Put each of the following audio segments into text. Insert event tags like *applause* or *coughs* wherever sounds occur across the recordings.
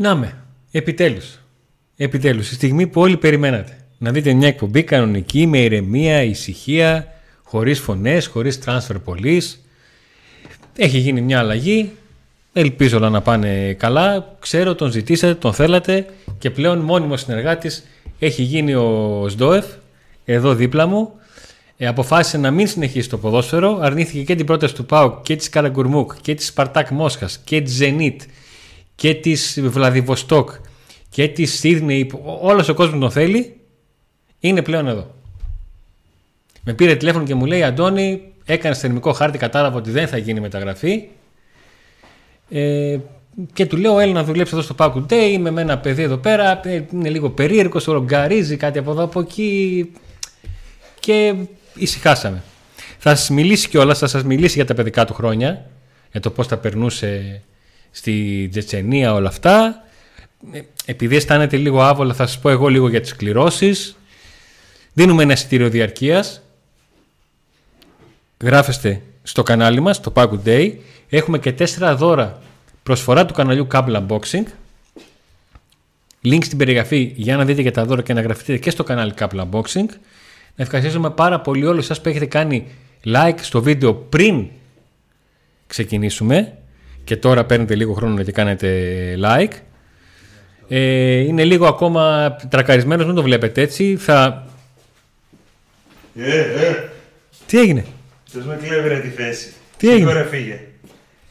Να με. Επιτέλους. Επιτέλους. Η στιγμή που όλοι περιμένατε. Να δείτε μια εκπομπή κανονική, με ηρεμία, ησυχία, χωρίς φωνές, χωρίς transfer πολλής. Έχει γίνει μια αλλαγή. Ελπίζω όλα να πάνε καλά. Ξέρω, τον ζητήσατε, τον θέλατε και πλέον μόνιμος συνεργάτης έχει γίνει ο Σντόεφ, εδώ δίπλα μου. Ε, αποφάσισε να μην συνεχίσει το ποδόσφαιρο. Αρνήθηκε και την πρόταση του Πάουκ και της Καραγκουρμούκ και της Σπαρτάκ Μόσχας και της Ζενίτ και της Βλαδιβοστόκ και της Σίδνεϊ. Όλος ο κόσμος τον θέλει. Είναι πλέον εδώ. Με πήρε τηλέφωνο και μου λέει Αντώνη, έκανες θερμικό χάρτη, κατάλαβα ότι δεν θα γίνει μεταγραφή. Ε, και του λέω: Έλα να δουλέψει εδώ στο Pack Day. Είμαι με ένα παιδί εδώ πέρα. Ε, είναι λίγο περίεργος, ρογκαρίζει κάτι από εδώ από εκεί. Και ησυχάσαμε. Θα σας μιλήσει κιόλας, θα σας μιλήσει για τα παιδικά του χρόνια, για το πώς τα περνούσε στη Τζετσενία όλα αυτά. Ε, επειδή αισθάνεται λίγο άβολα, θα σας πω εγώ λίγο για τις κληρώσεις. Δίνουμε ένα εισιτήριο διαρκείας. Γράφεστε στο κανάλι μας, το Pack Day. Έχουμε και τέσσερα δώρα προσφορά του καναλιού Cable Unboxing. Link στην περιγραφή για να δείτε και τα δώρα και να γραφτείτε και στο κανάλι Cable Unboxing. Να ευχαριστήσουμε πάρα πολύ όλους σας που έχετε κάνει like στο βίντεο πριν ξεκινήσουμε και τώρα παίρνετε λίγο χρόνο και κάνετε like. Ε, είναι λίγο ακόμα τρακαρισμένος, μην το βλέπετε έτσι. Θα... Ε, ε. Τι έγινε; Ποιος με κλέβει ρε τη θέση. Τι έγινε; Σίγουρα φύγε.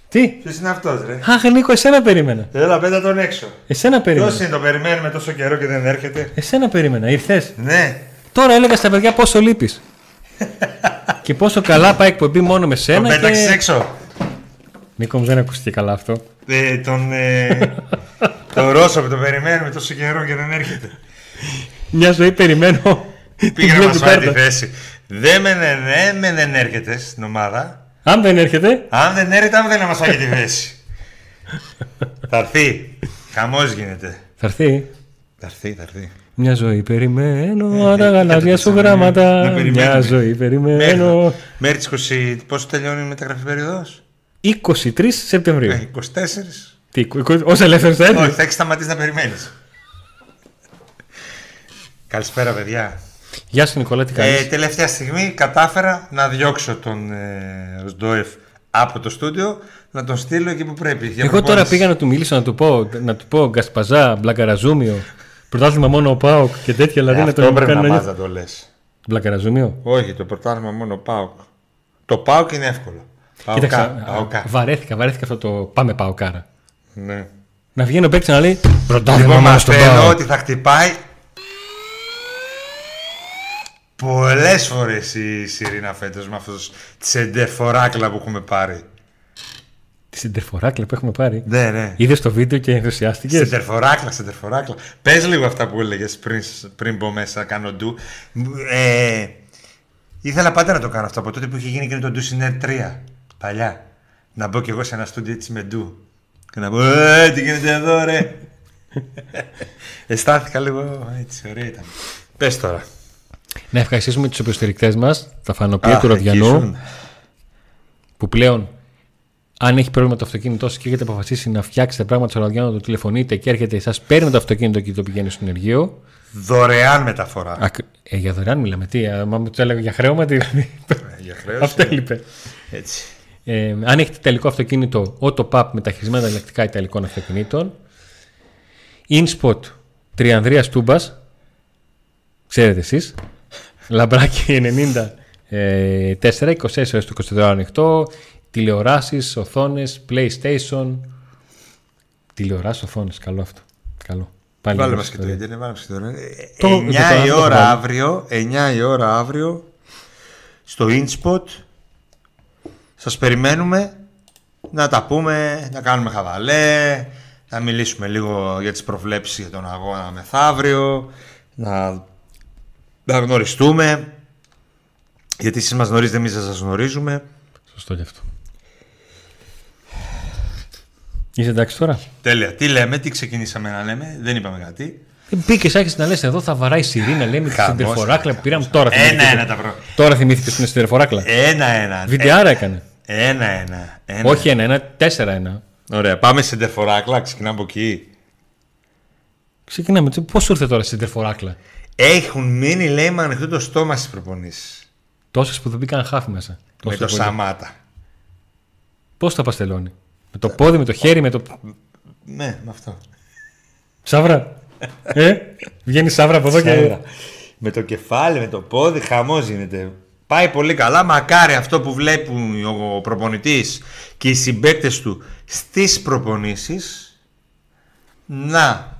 Τι; Ποιος είναι αυτός ρε; Αχ, Νίκο, εσένα περίμενα. Έλα πέτα τον έξω. Εσένα περίμενα. Ποιος είναι το περιμένουμε τόσο καιρό και δεν έρχεται; Εσένα περίμενα. Ήρθες; Ναι. Τώρα έλεγα στα παιδιά πόσο λείπεις. *laughs* και πόσο καλά πάει εκπομπή μόνο με Τον σένα. πέταξες Και... έξω. Νίκο μου δεν ακούστηκε καλά αυτό. Ε, τον, ε, τον Ρώσο που τον περιμένουμε τόσο καιρό και δεν έρχεται. Μια ζωή περιμένω. Πήγε να την μας πρώτη φάει τη κάρτα. θέση. Δεν με, ναι, ναι, με δεν έρχεται στην ομάδα. Αν δεν έρχεται, Αν δεν έρχεται, αν δεν να μας φάει τη θέση. θα έρθει. Χαμός γίνεται. θα έρθει. Θα έρθει, θα έρθει. Μια ζωή περιμένω, Ε, ε, τα ε, γαλάζια κάτω σου το γράμματα. να περιμένουμε. Μια ζωή περιμένω. Μέχρι τις 20... Πόσο τελειώνει η μεταγραφή περίοδος; 23 Σεπτεμβρίου. Ε, 24. Τι, ως ελεύθερος θα Όχι, έρθει. θα έχεις σταματήσει να περιμένεις. Καλησπέρα, παιδιά. Γεια σου Νικόλα, τι Ε, κάνεις; τελευταία στιγμή κατάφερα να διώξω τον ε, Σντόεφ από το στούντιο να τον στείλω εκεί που πρέπει. για Εγώ τώρα προπόνηση. πήγα να του μιλήσω, να του πω, να του πω Γκασπαζά, Μπλακαραζούμιο, πρωτάθλημα μόνο ο Πάοκ και τέτοια. Δηλαδή Ε, να αυτό τον πρέπει κάνω να να μάθει νιώθω. να το λες. Μπλακαραζούμιο; Όχι, το πρωτάθλημα μόνο ΠΑΟΚ. Το ΠΑΟΚ είναι εύκολο. Κοίταξε, Παοκά, α, Παοκά. βαρέθηκα, βαρέθηκα αυτό το πάμε Παοκάρα. Ναι. Να βγαίνει ο παίκτης να λέει Πρωτάθλημα Λοιπόν, μόνο στον μαθαίνω Πάοκ. ότι θα χτυπάει πολλές φορές η Σιρήνα φέτος με αυτός το τσεντεφοράκλα που έχουμε πάρει. Της συντερφοράκλα που έχουμε πάρει. Ναι, ναι. Είδες το βίντεο και ενθουσιάστηκες; Σεντερφοράκλα, σεντερφοράκλα. Πες λίγο αυτά που έλεγες πριν, πριν μπω μέσα, κάνω ντου. Ε, ήθελα πάντα να το κάνω αυτό από τότε που είχε γίνει και το ντου στην 3. Παλιά. Να μπω κι εγώ σε ένα στούντιο έτσι με ντου. Και να πω, Ε, τι γίνεται εδώ, ρε. Αισθάνθηκα λίγο έτσι, ωραία ήταν. Πες τώρα. Να ευχαριστήσουμε τους υποστηρικτές μας, τα φανοπία Αχ, του εκεί Ροδιανού, ήσουν. που πλέον, αν έχει πρόβλημα το αυτοκίνητό σας και έχετε αποφασίσει να φτιάξετε πράγματα στο Ροδιανού, το τηλεφωνείτε και έρχεται, σα παίρνει το αυτοκίνητο και το πηγαίνει στο ενεργείο. Δωρεάν μεταφορά. Ακ- Ε, για δωρεάν μιλάμε. Τι, α, μα μου το έλεγα για χρέωμα, τι. Ε, Για χρέος. *laughs* Αυτό ε, έλειπε. Έτσι. Ε, αν έχετε τελικό αυτοκίνητο, Autopap μεταχειρισμένα ελεκτικά ιταλικών αυτοκινήτων. InSpot Τριανδρίας Τούμπας. Ξέρετε εσείς. Λαμπράκι 90 ε, 4, 24 έως το 24 ανοιχτό. Τηλεοράσεις, οθόνες, PlayStation. Τηλεοράσεις, οθόνες. Καλό αυτό. Καλό. Πάλι Βάλε λίγο μας και το ιστορία. ίντερνετ, βάλε μας και το ίντερνετ. Το- 9 το- η το- το- ώρα το- αύριο, 9 η ώρα αύριο, στο InSpot, σας περιμένουμε να τα πούμε, να κάνουμε χαβαλέ, να μιλήσουμε λίγο για τις προβλέψεις για τον αγώνα μεθαύριο, να, να γνωριστούμε, γιατί εσείς μας γνωρίζετε, εμείς δεν σας γνωρίζουμε. Σωστό και αυτό. Είσαι εντάξει τώρα; Τέλεια. Τι λέμε, τι ξεκινήσαμε να λέμε, δεν είπαμε κάτι. Μπήκε, άρχισε να λες εδώ θα βαράει η Σιρήνα, λέμε και στην Χαμός, τερφοράκλα που πήραμε χαμός. τώρα. θυμήθηκες. Ένα-ένα τα προ... Τώρα θυμήθηκε στην τερφοράκλα. Ένα-ένα. Βιντεάρα έκανε. Ένα-ένα. Ένα. Όχι ένα-ένα, τέσσερα-ένα. Ωραία, πάμε σε ντερφοράκλα, ξεκινάμε από εκεί. Ξεκινάμε. Πώς σου ήρθε τώρα στην τερφοράκλα. Έχουν μείνει, λέει, με ανοιχτό το στόμα στις προπονήσεις. Τόσες που δεν μπήκαν χάφη μέσα. Με το Σαμάτα. Πώς τα παστελώνει. Με το πόδι, με το χέρι, με το. Ναι, με αυτό. Σάβρα. ε, βγαίνει σάβρα από εδώ και. Με το κεφάλι, με το πόδι, χαμός γίνεται. Πάει πολύ καλά. Μακάρι αυτό που βλέπουν ο προπονητής και οι συμπαίκτες του στις προπονήσεις να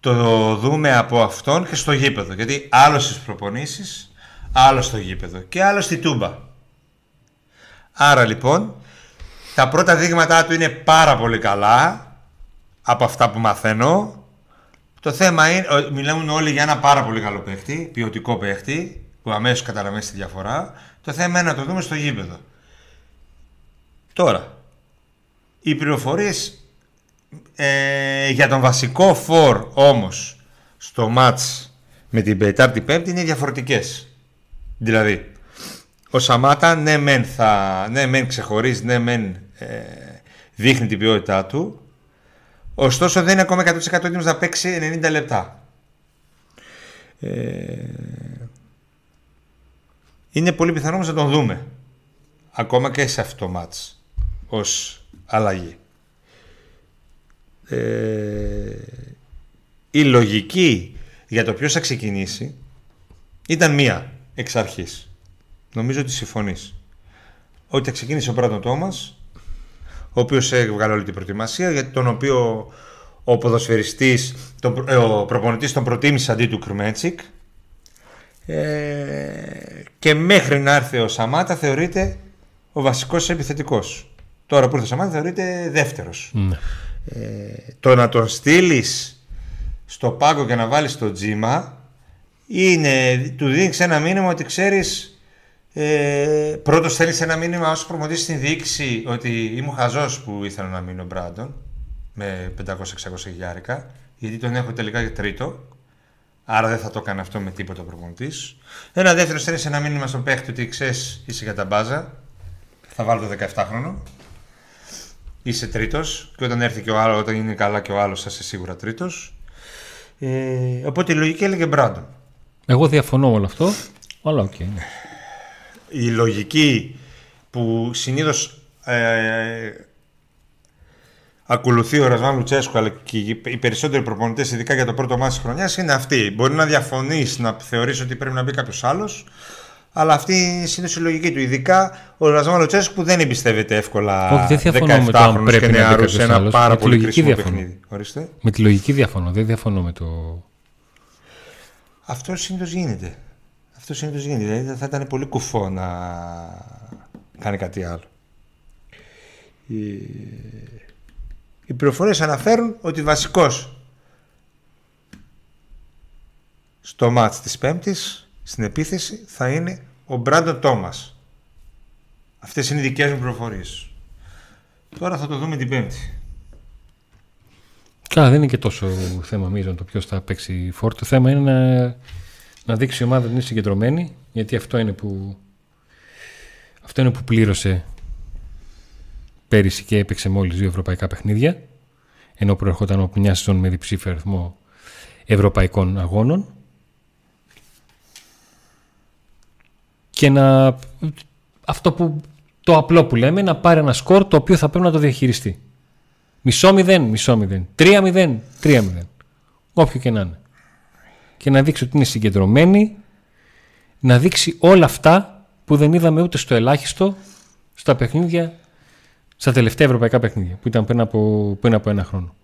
το δούμε από αυτόν και στο γήπεδο. Γιατί άλλο στις προπονήσεις, άλλο στο γήπεδο και άλλο στη τούμπα. Άρα λοιπόν, τα πρώτα δείγματά του είναι πάρα πολύ καλά από αυτά που μαθαίνω. Το θέμα είναι, μιλάμε όλοι για ένα πάρα πολύ καλό παίχτη, ποιοτικό παίχτη, που αμέσως καταλαβαίνει τη διαφορά. Το θέμα είναι να το δούμε στο γήπεδο. Τώρα, οι πληροφορίες ε, για τον βασικό φορ όμως στο μάτς με την Πετάρτη Πέμπτη είναι διαφορετικές. Δηλαδή, ο Σαμάτα ναι μεν, θα, ναι, μεν ξεχωρίζει, ναι μεν ε, δείχνει την ποιότητά του, ωστόσο δεν είναι ακόμα 100% έτοιμος να παίξει 90 λεπτά. Ε, είναι πολύ πιθανό να τον δούμε. Ακόμα και σε αυτό το μάτς. Ως αλλαγή. Ε, η λογική για το ποιος θα ξεκινήσει ήταν μία εξ αρχής. Νομίζω ότι συμφωνείς. Ότι θα ξεκίνησε ο Μπράντον Τόμας, ο οποίος έβγαλε όλη την προετοιμασία, για τον οποίο ο ποδοσφαιριστής, τον, ε, ο προπονητής τον προτίμησε αντί του Κρμέτσικ ε, και μέχρι να έρθει ο Σαμάτα θεωρείται ο βασικός επιθετικός. Τώρα που ήρθε ο Σαμάτα θεωρείται δεύτερος. Ναι. Ε, το να τον στείλεις στο πάγκο και να βάλεις το τζίμα είναι, του δίνεις ένα μήνυμα ότι ξέρεις ε, πρώτος θέλεις ένα μήνυμα όσο προμοτήσεις στην διοίκηση ότι είμαι ο χαζός που ήθελα να μείνω Μπράντον με 500-600 χιλιάρικα γιατί τον έχω τελικά για τρίτο Άρα δεν θα το έκανε αυτό με τίποτα ο προπονητής. Ένα δεύτερο στέλνει ένα μήνυμα στον παίχτη ότι ξέρεις, είσαι για τα μπάζα. Θα βάλω το 17χρονο. Είσαι τρίτος. Και όταν έρθει και ο άλλος, όταν είναι καλά και ο άλλος, θα είσαι σίγουρα τρίτος. Ε, οπότε η λογική έλεγε Μπράντον. Εγώ διαφωνώ με όλο αυτό. Αλλά OK. Okay. Η λογική που συνήθως ε, ακολουθεί ο Ρασβάν Λουτσέσκου αλλά και οι περισσότεροι προπονητές, ειδικά για το πρώτο ματς της χρονιάς, είναι αυτοί. Μπορεί να διαφωνείς, να θεωρήσει ότι πρέπει να μπει κάποιος άλλος, αλλά αυτή είναι η λογική του. Ειδικά ο Ρασβάν Λουτσέσκου που δεν εμπιστεύεται εύκολα Όχι, δεν διαφωνώ με το αν πρέπει να μπει σε ένα πάρα πολύ κρίσιμο παιχνίδι. Ορίστε. Με τη λογική διαφωνώ. Δεν διαφωνώ με το. Αυτό συνήθως γίνεται. Αυτό συνήθως γίνεται. Δηλαδή θα ήταν πολύ κουφό να κάνει κάτι άλλο. Οι πληροφορίες αναφέρουν ότι βασικός στο μάτς της Πέμπτης στην επίθεση θα είναι ο Μπράντο Τόμας. Αυτές είναι οι δικές μου πληροφορίες. Τώρα θα το δούμε την Πέμπτη. Καλά, δεν είναι και τόσο θέμα μείζον το ποιος θα παίξει φόρτο. Το θέμα είναι να, να δείξει η ομάδα ότι είναι συγκεντρωμένη, γιατί αυτό είναι που, αυτό είναι που πλήρωσε πέρυσι και έπαιξε μόλις δύο ευρωπαϊκά παιχνίδια, ενώ προερχόταν από μια σεζόν με διψήφιο αριθμό ευρωπαϊκών αγώνων. Και να. Αυτό που. Το απλό που λέμε, να πάρει ένα σκορ το οποίο θα πρέπει να το διαχειριστεί. Μισό μηδέν, μισό μηδέν. Τρία μηδέν, τρία μηδέν. Όποιο και να είναι. Και να δείξει ότι είναι συγκεντρωμένη, να δείξει όλα αυτά που δεν είδαμε ούτε στο ελάχιστο στα παιχνίδια στα τελευταία ευρωπαϊκά παιχνίδια που ήταν πριν από, πριν από ένα χρόνο.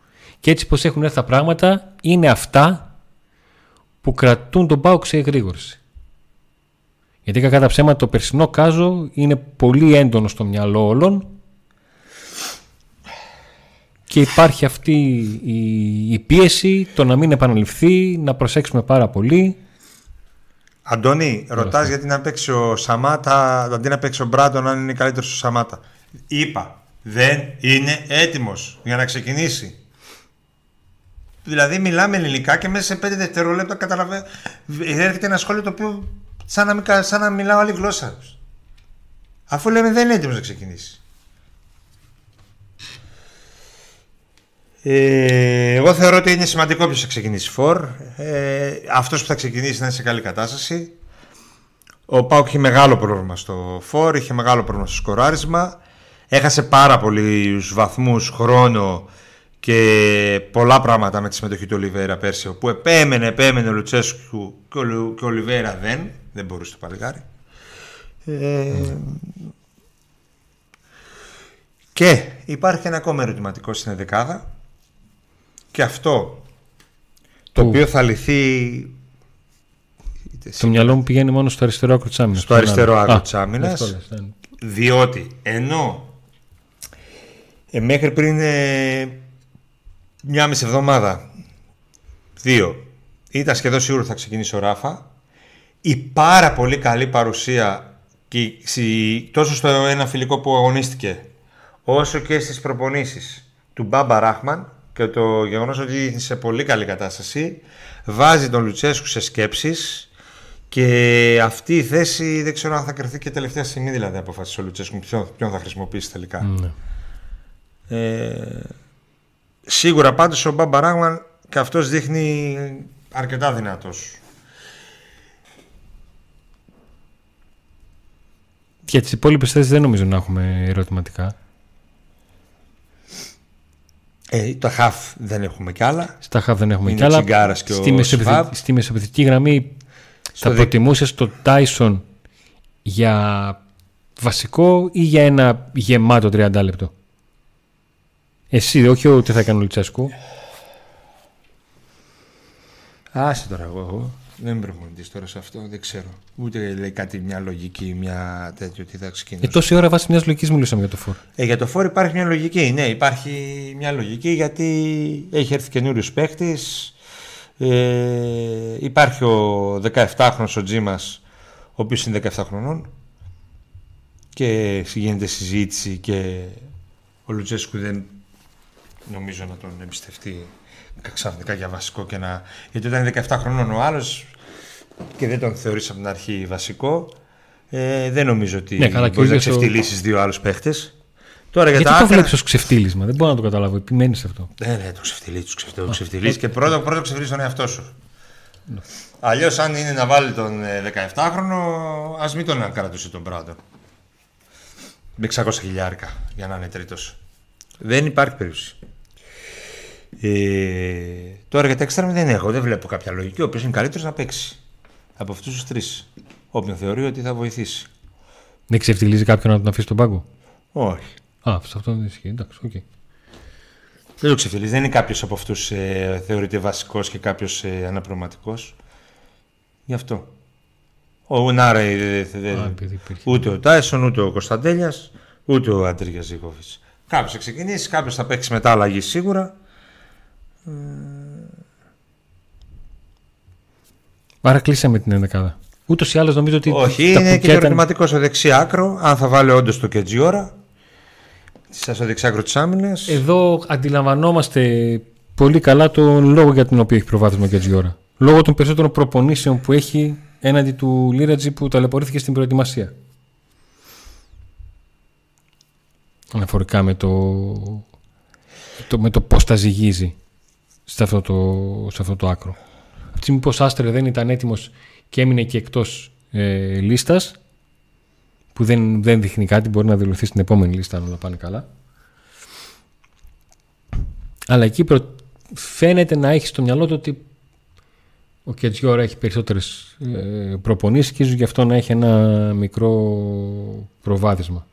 Και έτσι πως έχουν έρθει τα πράγματα είναι αυτά που κρατούν τον Πάουκ σε εγρήγορση. Γιατί κατά τα ψέματα το περσινό κάζο είναι πολύ έντονο στο μυαλό όλων και υπάρχει αυτή η, η πίεση το να μην επαναληφθεί, να προσέξουμε πάρα πολύ. Αντώνη, ρωτάς γιατί να παίξει ο Σαμάτα αντί να παίξει ο Μπράντον αν είναι καλύτερος ο Σαμάτα. Είπα, δεν είναι έτοιμος για να ξεκινήσει. Δηλαδή μιλάμε ελληνικά και μέσα σε 5 δευτερόλεπτα καταλαβαίνω. Έρχεται ένα σχόλιο το οποίο σαν να, μην, σαν να μιλάω άλλη γλώσσα. Αφού λέμε δεν είναι έτοιμος να ξεκινήσει. Ε, εγώ θεωρώ ότι είναι σημαντικό ποιο θα ξεκινήσει φορ. Ε, Αυτός που θα ξεκινήσει να είναι σε καλή κατάσταση. Ο Πάουκ είχε μεγάλο πρόβλημα στο φορ, είχε μεγάλο πρόβλημα στο σκοράρισμα. Έχασε πάρα πολλούς βαθμούς, χρόνο και πολλά πράγματα με τη συμμετοχή του Ολιβέρα πέρσι. Που επέμενε, επέμενε ο Λουτσέσκου και ο, και ο Ολιβέρα δεν. Δεν μπορούσε το παλικάρι. Ε, και υπάρχει ένα ακόμα ερωτηματικό στην δεκάδα και αυτό το οποίο θα λυθεί το μυαλό μου πηγαίνει μόνο στο αριστερό άκρο της άμυνας. Στο αριστερό άκρο της άμυνας. Διότι ενώ ε, μέχρι πριν ε, μια μισή εβδομάδα, δύο, ήταν σχεδόν σίγουρο θα ξεκινήσει ο Ράφα. Η πάρα πολύ καλή παρουσία και, τόσο στο ένα φιλικό που αγωνίστηκε όσο και στις προπονήσεις του Μπάμπα Ράχμαν και το γεγονός ότι είναι σε πολύ καλή κατάσταση βάζει τον Λουτσέσκου σε σκέψεις και αυτή η θέση δεν ξέρω αν θα κρυθεί και τελευταία στιγμή δηλαδή αποφασίσει ο Λουτσέσκου ποιον, ποιον θα χρησιμοποιήσει τελικά. Ναι. Ε, σίγουρα πάντως ο Μπάμπα Ράχμαν και αυτός δείχνει αρκετά δυνατός. Για τις υπόλοιπες θέσεις δεν νομίζω να έχουμε ερωτηματικά. Ε, τα χαφ δεν έχουμε κι άλλα. Στα χαφ δεν έχουμε κι άλλα. Και στη, μεσοπιθυ... στη μεσοπιθυκή γραμμή Στο θα προτιμούσες το Τάισον για βασικό ή για ένα γεμάτο 30 λεπτό. Εσύ, όχι ότι θα κάνει ο Λουτσέσκου; Άσε τώρα εγώ. Δεν είμαι προπονητής τώρα σε αυτό, δεν ξέρω. Ούτε λέει κάτι μια λογική, μια τέτοιο τι θα ξεκινήσει. Ε, τόση ώρα βάσει μιας λογικής μιλούσαμε για το φόρ. Ε, για το φόρ υπάρχει μια λογική. Ναι, υπάρχει μια λογική γιατί έχει έρθει καινούριος παίχτης. Ε, υπάρχει ο 17χρονο ο Τζίμας, ο οποίος είναι 17 χρονών. Και γίνεται συζήτηση και ο Λουτσέσκου δεν νομίζω να τον εμπιστευτεί ξαφνικά για βασικό και να. Γιατί όταν είναι 17 χρονών ο άλλος και δεν τον θεωρείς από την αρχή βασικό, ε, δεν νομίζω ότι ναι, μπορεί να ξεφτυλίσει ο... δύο άλλους παίχτες. Τώρα για Γιατί το βλέπεις ως ξεφτύλισμα, δεν μπορώ να το καταλάβω. Επιμένεις σε αυτό. Ναι, ναι, το ξεφτυλίζει, το ξεφτυλίζει και πρώτο, πρώτο ξεφτυλίζει τον εαυτό σου. Ναι. Αλλιώς, αν είναι να βάλει τον 17χρονο, ε, ας μην τον κρατούσε τον Μπράντον. Με 600 χιλιάρικα για να είναι τρίτος. Δεν υπάρχει περίπτωση. Ε, τώρα για τα έξτρα δεν έχω, δεν βλέπω κάποια λογική. Ο οποίος είναι καλύτερος να παίξει από αυτούς τους τρεις. Όποιον θεωρεί ότι θα βοηθήσει. Δεν ξεφτιλίζει κάποιον να τον αφήσει στον πάγκο; Όχι. Α, αυτό δεν ισχύει. Εντάξει, OK. Okay. Δεν το ξεφτιλίζει. Δεν είναι κάποιος από αυτούς ε, θεωρείται βασικός και κάποιος ε, αναπληρωματικός. Γι' αυτό. Ο Νάρα, ε, ούτε ο Τάισον, ούτε ο Κωνσταντέλιας, ούτε ο Αντρίγια Ζίβκοβιτς. Κάποιος θα ξεκινήσει, κάποιος θα παίξει μετά αλλαγή σίγουρα. Άρα κλείσαμε την ενδεκάδα. Ούτως ή άλλως νομίζω ότι. Όχι, είναι και ερωτηματικό στο δεξί άκρο. Αν θα βάλει όντως το Κετζιόρα. Σας στο δεξί άκρο της άμυνας. Εδώ αντιλαμβανόμαστε πολύ καλά τον λόγο για τον οποίο έχει προβάδισμα ο Κετζιόρα. Λόγω των περισσότερων προπονήσεων που έχει έναντι του Λίρατζη που ταλαιπωρήθηκε στην προετοιμασία. Αναφορικά με το, το, με το πώς τα ζυγίζει σε αυτό το, σε αυτό το άκρο. Από τη στιγμή πως Άστρε δεν ήταν έτοιμος και έμεινε και εκτός ε, λίστας που δεν, δεν δείχνει κάτι, μπορεί να δηλωθεί στην επόμενη λίστα αν όλα πάνε καλά. Αλλά εκεί προ... φαίνεται να έχει στο μυαλό του ότι ο Κετζιόρα έχει περισσότερες ε, προπονήσεις και ίσως γι' αυτό να έχει ένα μικρό προβάδισμα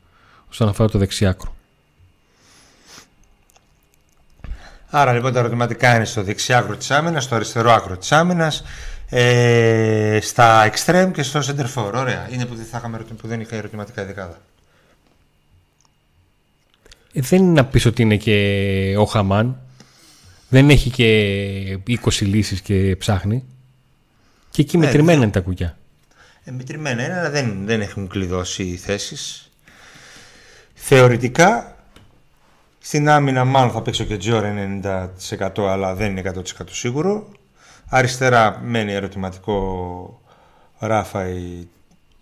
όσον αφορά το δεξιάκρο. Άρα λοιπόν τα ερωτηματικά είναι στο δεξιά άκρο της άμυνας, στο αριστερό άκρο της άμυνας, ε, στα extreme και στο center for. Ωραία. Είναι που δεν, θα είχαμε, που δεν είχα ερωτηματικά δεκάδα. Ε, δεν είναι να πεις ότι είναι και ο Χαμάν. Δεν έχει και 20 λύσεις και ψάχνει. Και εκεί ε, μετρημένα είναι τα κουκιά. Ε, μετρημένα είναι, αλλά δεν, δεν έχουν κλειδώσει οι θέσεις. Θεωρητικά στην άμυνα μάλλον θα παίξει ο Κετζιόρα 90% αλλά δεν είναι 100% σίγουρο. Αριστερά μένει ερωτηματικό Ράφα η...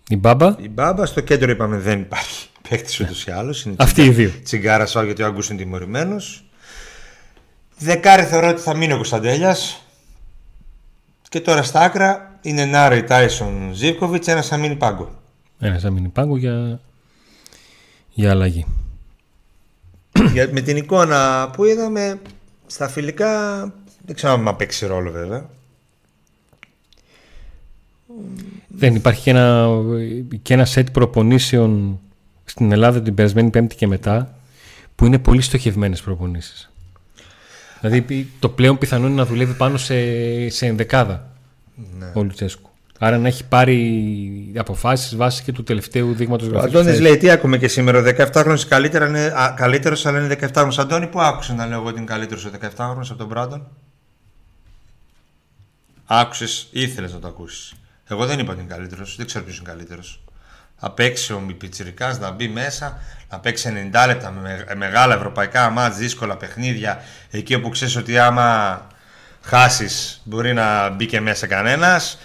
Η Μπάμπα; Η Μπάμπα. Στο κέντρο είπαμε δεν υπάρχει παίκτης ούτως ή άλλως. Αυτοί οι δύο. Τσιγκάρα σάου γιατί ο Άγκου είναι τιμωρημένος. Δεκάρι θεωρώ ότι θα μείνει ο Κωνσταντέλιας. Και τώρα στα άκρα είναι Νάρη Τάισον Ζίβκοβιτς, ένας θα μείνει πάγκο. Ένας θα μείνει πάγκο για, για αλλαγή. *clears throat* Για, με την εικόνα που είδαμε στα φιλικά, δεν ξέρω αν παίξει ρόλο βέβαια. Δεν υπάρχει και ένα, και ένα σετ προπονήσεων στην Ελλάδα την περασμένη Πέμπτη και μετά που είναι πολύ στοχευμένες προπονήσεις. Δηλαδή το πλέον πιθανό είναι να δουλεύει πάνω σε, σε ενδεκάδα Ναι. ο Λουτσέσκου. Άρα να έχει πάρει αποφάσεις βάσει και του τελευταίου δείγματος Ο γραφή. Αντώνης λέει τι άκουμε και σήμερα. Ο 17χρονο καλύτερος, αλλά είναι 17χρονο. Αντώνη, πού άκουσες να λέω εγώ ότι είναι καλύτερος ο 17χρονο από τον Μπράντον; Άκουσες, ήθελες να το ακούσεις. Εγώ δεν είπα ότι είναι καλύτερος. Δεν ξέρω ποιος είναι καλύτερος. Να παίξει ο Πιτσυρικά, να μπει μέσα, να παίξει 90 λεπτά με με- μεγάλα ευρωπαϊκά μάτς, δύσκολα παιχνίδια. Εκεί όπου ξέρεις ότι άμα χάσεις μπορεί να μπει και μέσα κανένας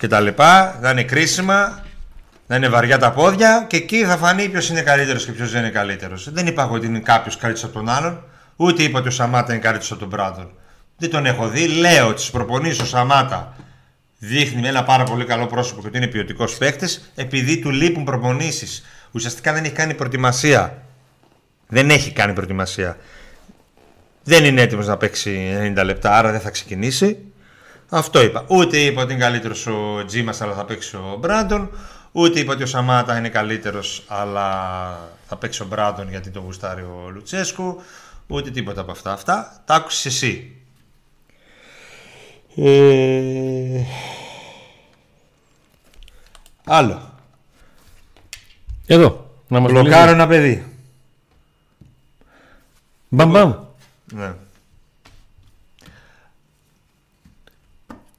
και τα λοιπά. Θα είναι κρίσιμα, να είναι βαριά τα πόδια και εκεί θα φανεί ποιος είναι καλύτερος και ποιος δεν είναι καλύτερος. Δεν είπα εγώ ότι είναι κάποιος καλύτερος από τον άλλον, ούτε είπα ότι ο Σαμάτα είναι καλύτερος από τον Μπράντον. Δεν τον έχω δει. Λέω ότι στις προπονήσεις ο Σαμάτα δείχνει με ένα πάρα πολύ καλό πρόσωπο και ότι είναι ποιοτικός παίκτης, επειδή του λείπουν προπονήσεις. Ουσιαστικά δεν έχει κάνει προετοιμασία. Δεν έχει κάνει προετοιμασία. Δεν είναι έτοιμος να παίξει 90 λεπτά, άρα δεν θα ξεκινήσει. Αυτό είπα. Ούτε είπα ότι είναι καλύτερος ο Τζίμας, αλλά θα παίξει ο Μπράντον. Ούτε είπα ότι ο Σαμάτα είναι καλύτερος, αλλά θα παίξει ο Μπράντον γιατί τον γουστάρει ο Λουτσέσκου. Ούτε τίποτα από αυτά. Αυτά τα άκουσες εσύ. Ε... Άλλο. Εδώ. Να μας Μπλοκάρω μιλήσει. ένα παιδί. Μπαμ μπαμ. Ναι.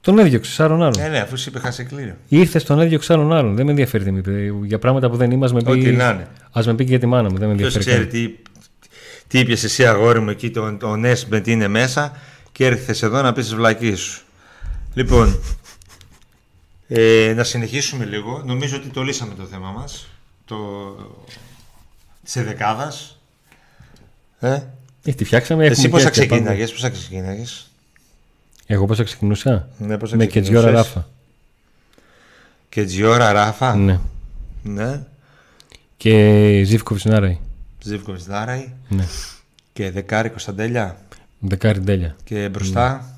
Τον έδιωξε άλλον άλλον. Ε, ναι, αφού σου είπε χασεκλήριο. Ήρθε στον έδιωξε άλλον άλλον. Δεν με ενδιαφέρει τι μου είπε. Για πράγματα που δεν είμαι, ας με πει. Ό,τι να είναι. Α με πεις και για τη μάνα μου. Δεν με Ποιος ενδιαφέρει. ξέρει καν. τι, τι είπες εσύ, αγόρι μου, εκεί το, το Νέσ με τι είναι μέσα και έρθει εδώ να πεις τις βλακίες σου. Λοιπόν, ε, να συνεχίσουμε λίγο. Νομίζω ότι το λύσαμε το θέμα μας. Το... Σε δεκάδα. Ε, Ε, τη φτιάξαμε. εσύ έχουμε πώς θα και πάνω. ξεκίναγε, πώς θα ξεκίναγε. Εγώ πώς θα ξεκινούσα; Ναι, πώς θα με ξεκινούσες; Κετζιόρα Ράφα. Και Τζιόρα Ράφα; Ναι. ναι. Και Ζήφκοβιτ Νάραη. Ζήβκοβιτ Δάραη. Ναι. Και Δεκάρη Κωνσταντέλια. Δεκάρι τέλεια. Και μπροστά;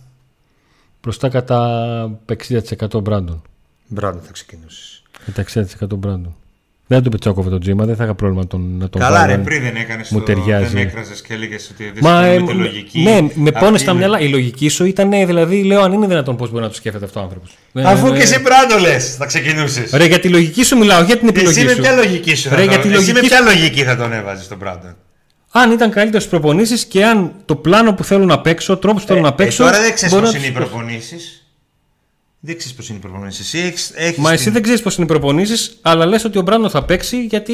Μπροστά κατά 60% Μπράντον. Μπράβο, θα ξεκινήσεις. Κατά 60% Μπράντον. Δεν του πετσόκοβε το τζίμα, δεν θα είχα πρόβλημα τον, να τον Καλά, βάλω. ρε, πριν δεν έκανες Μου το. ταιριάζει. Δεν έκραζες και έλεγες ότι δεν Μα, συμφωνεί ε, με τη με- λογική. ναι, με πόνε Αυτή στα είναι- μυαλά. Η λογική σου ήταν, ε, δηλαδή, λέω, αν είναι δυνατόν πώς μπορεί να το σκέφτεται αυτό ο άνθρωπος. Αφού και εσύ πράγμα λες, θα ξεκινούσε. Ρε, για τη λογική σου μιλάω, για την επιλογή Εσύ με σου. ποια λογική σου Ρε, θα για τον... τη Εσύ με λογική ποια λογική θα τον έβαζες τον Μπράντον. Αν ήταν καλύτερο στις προπονήσεις και αν το πλάνο που θέλω να παίξω, ο τρόπος που θέλω να Ε, παίξω. τώρα δεν ξέρεις μπορεί πώς να είναι οι τους- προπονήσεις. Δεν ξέρεις πώς είναι οι προπονήσεις. Εσύ έχεις, έχεις Μα την- εσύ δεν ξέρεις πώς είναι οι προπονήσεις, αλλά λες ότι ο Μπράντον θα παίξει γιατί.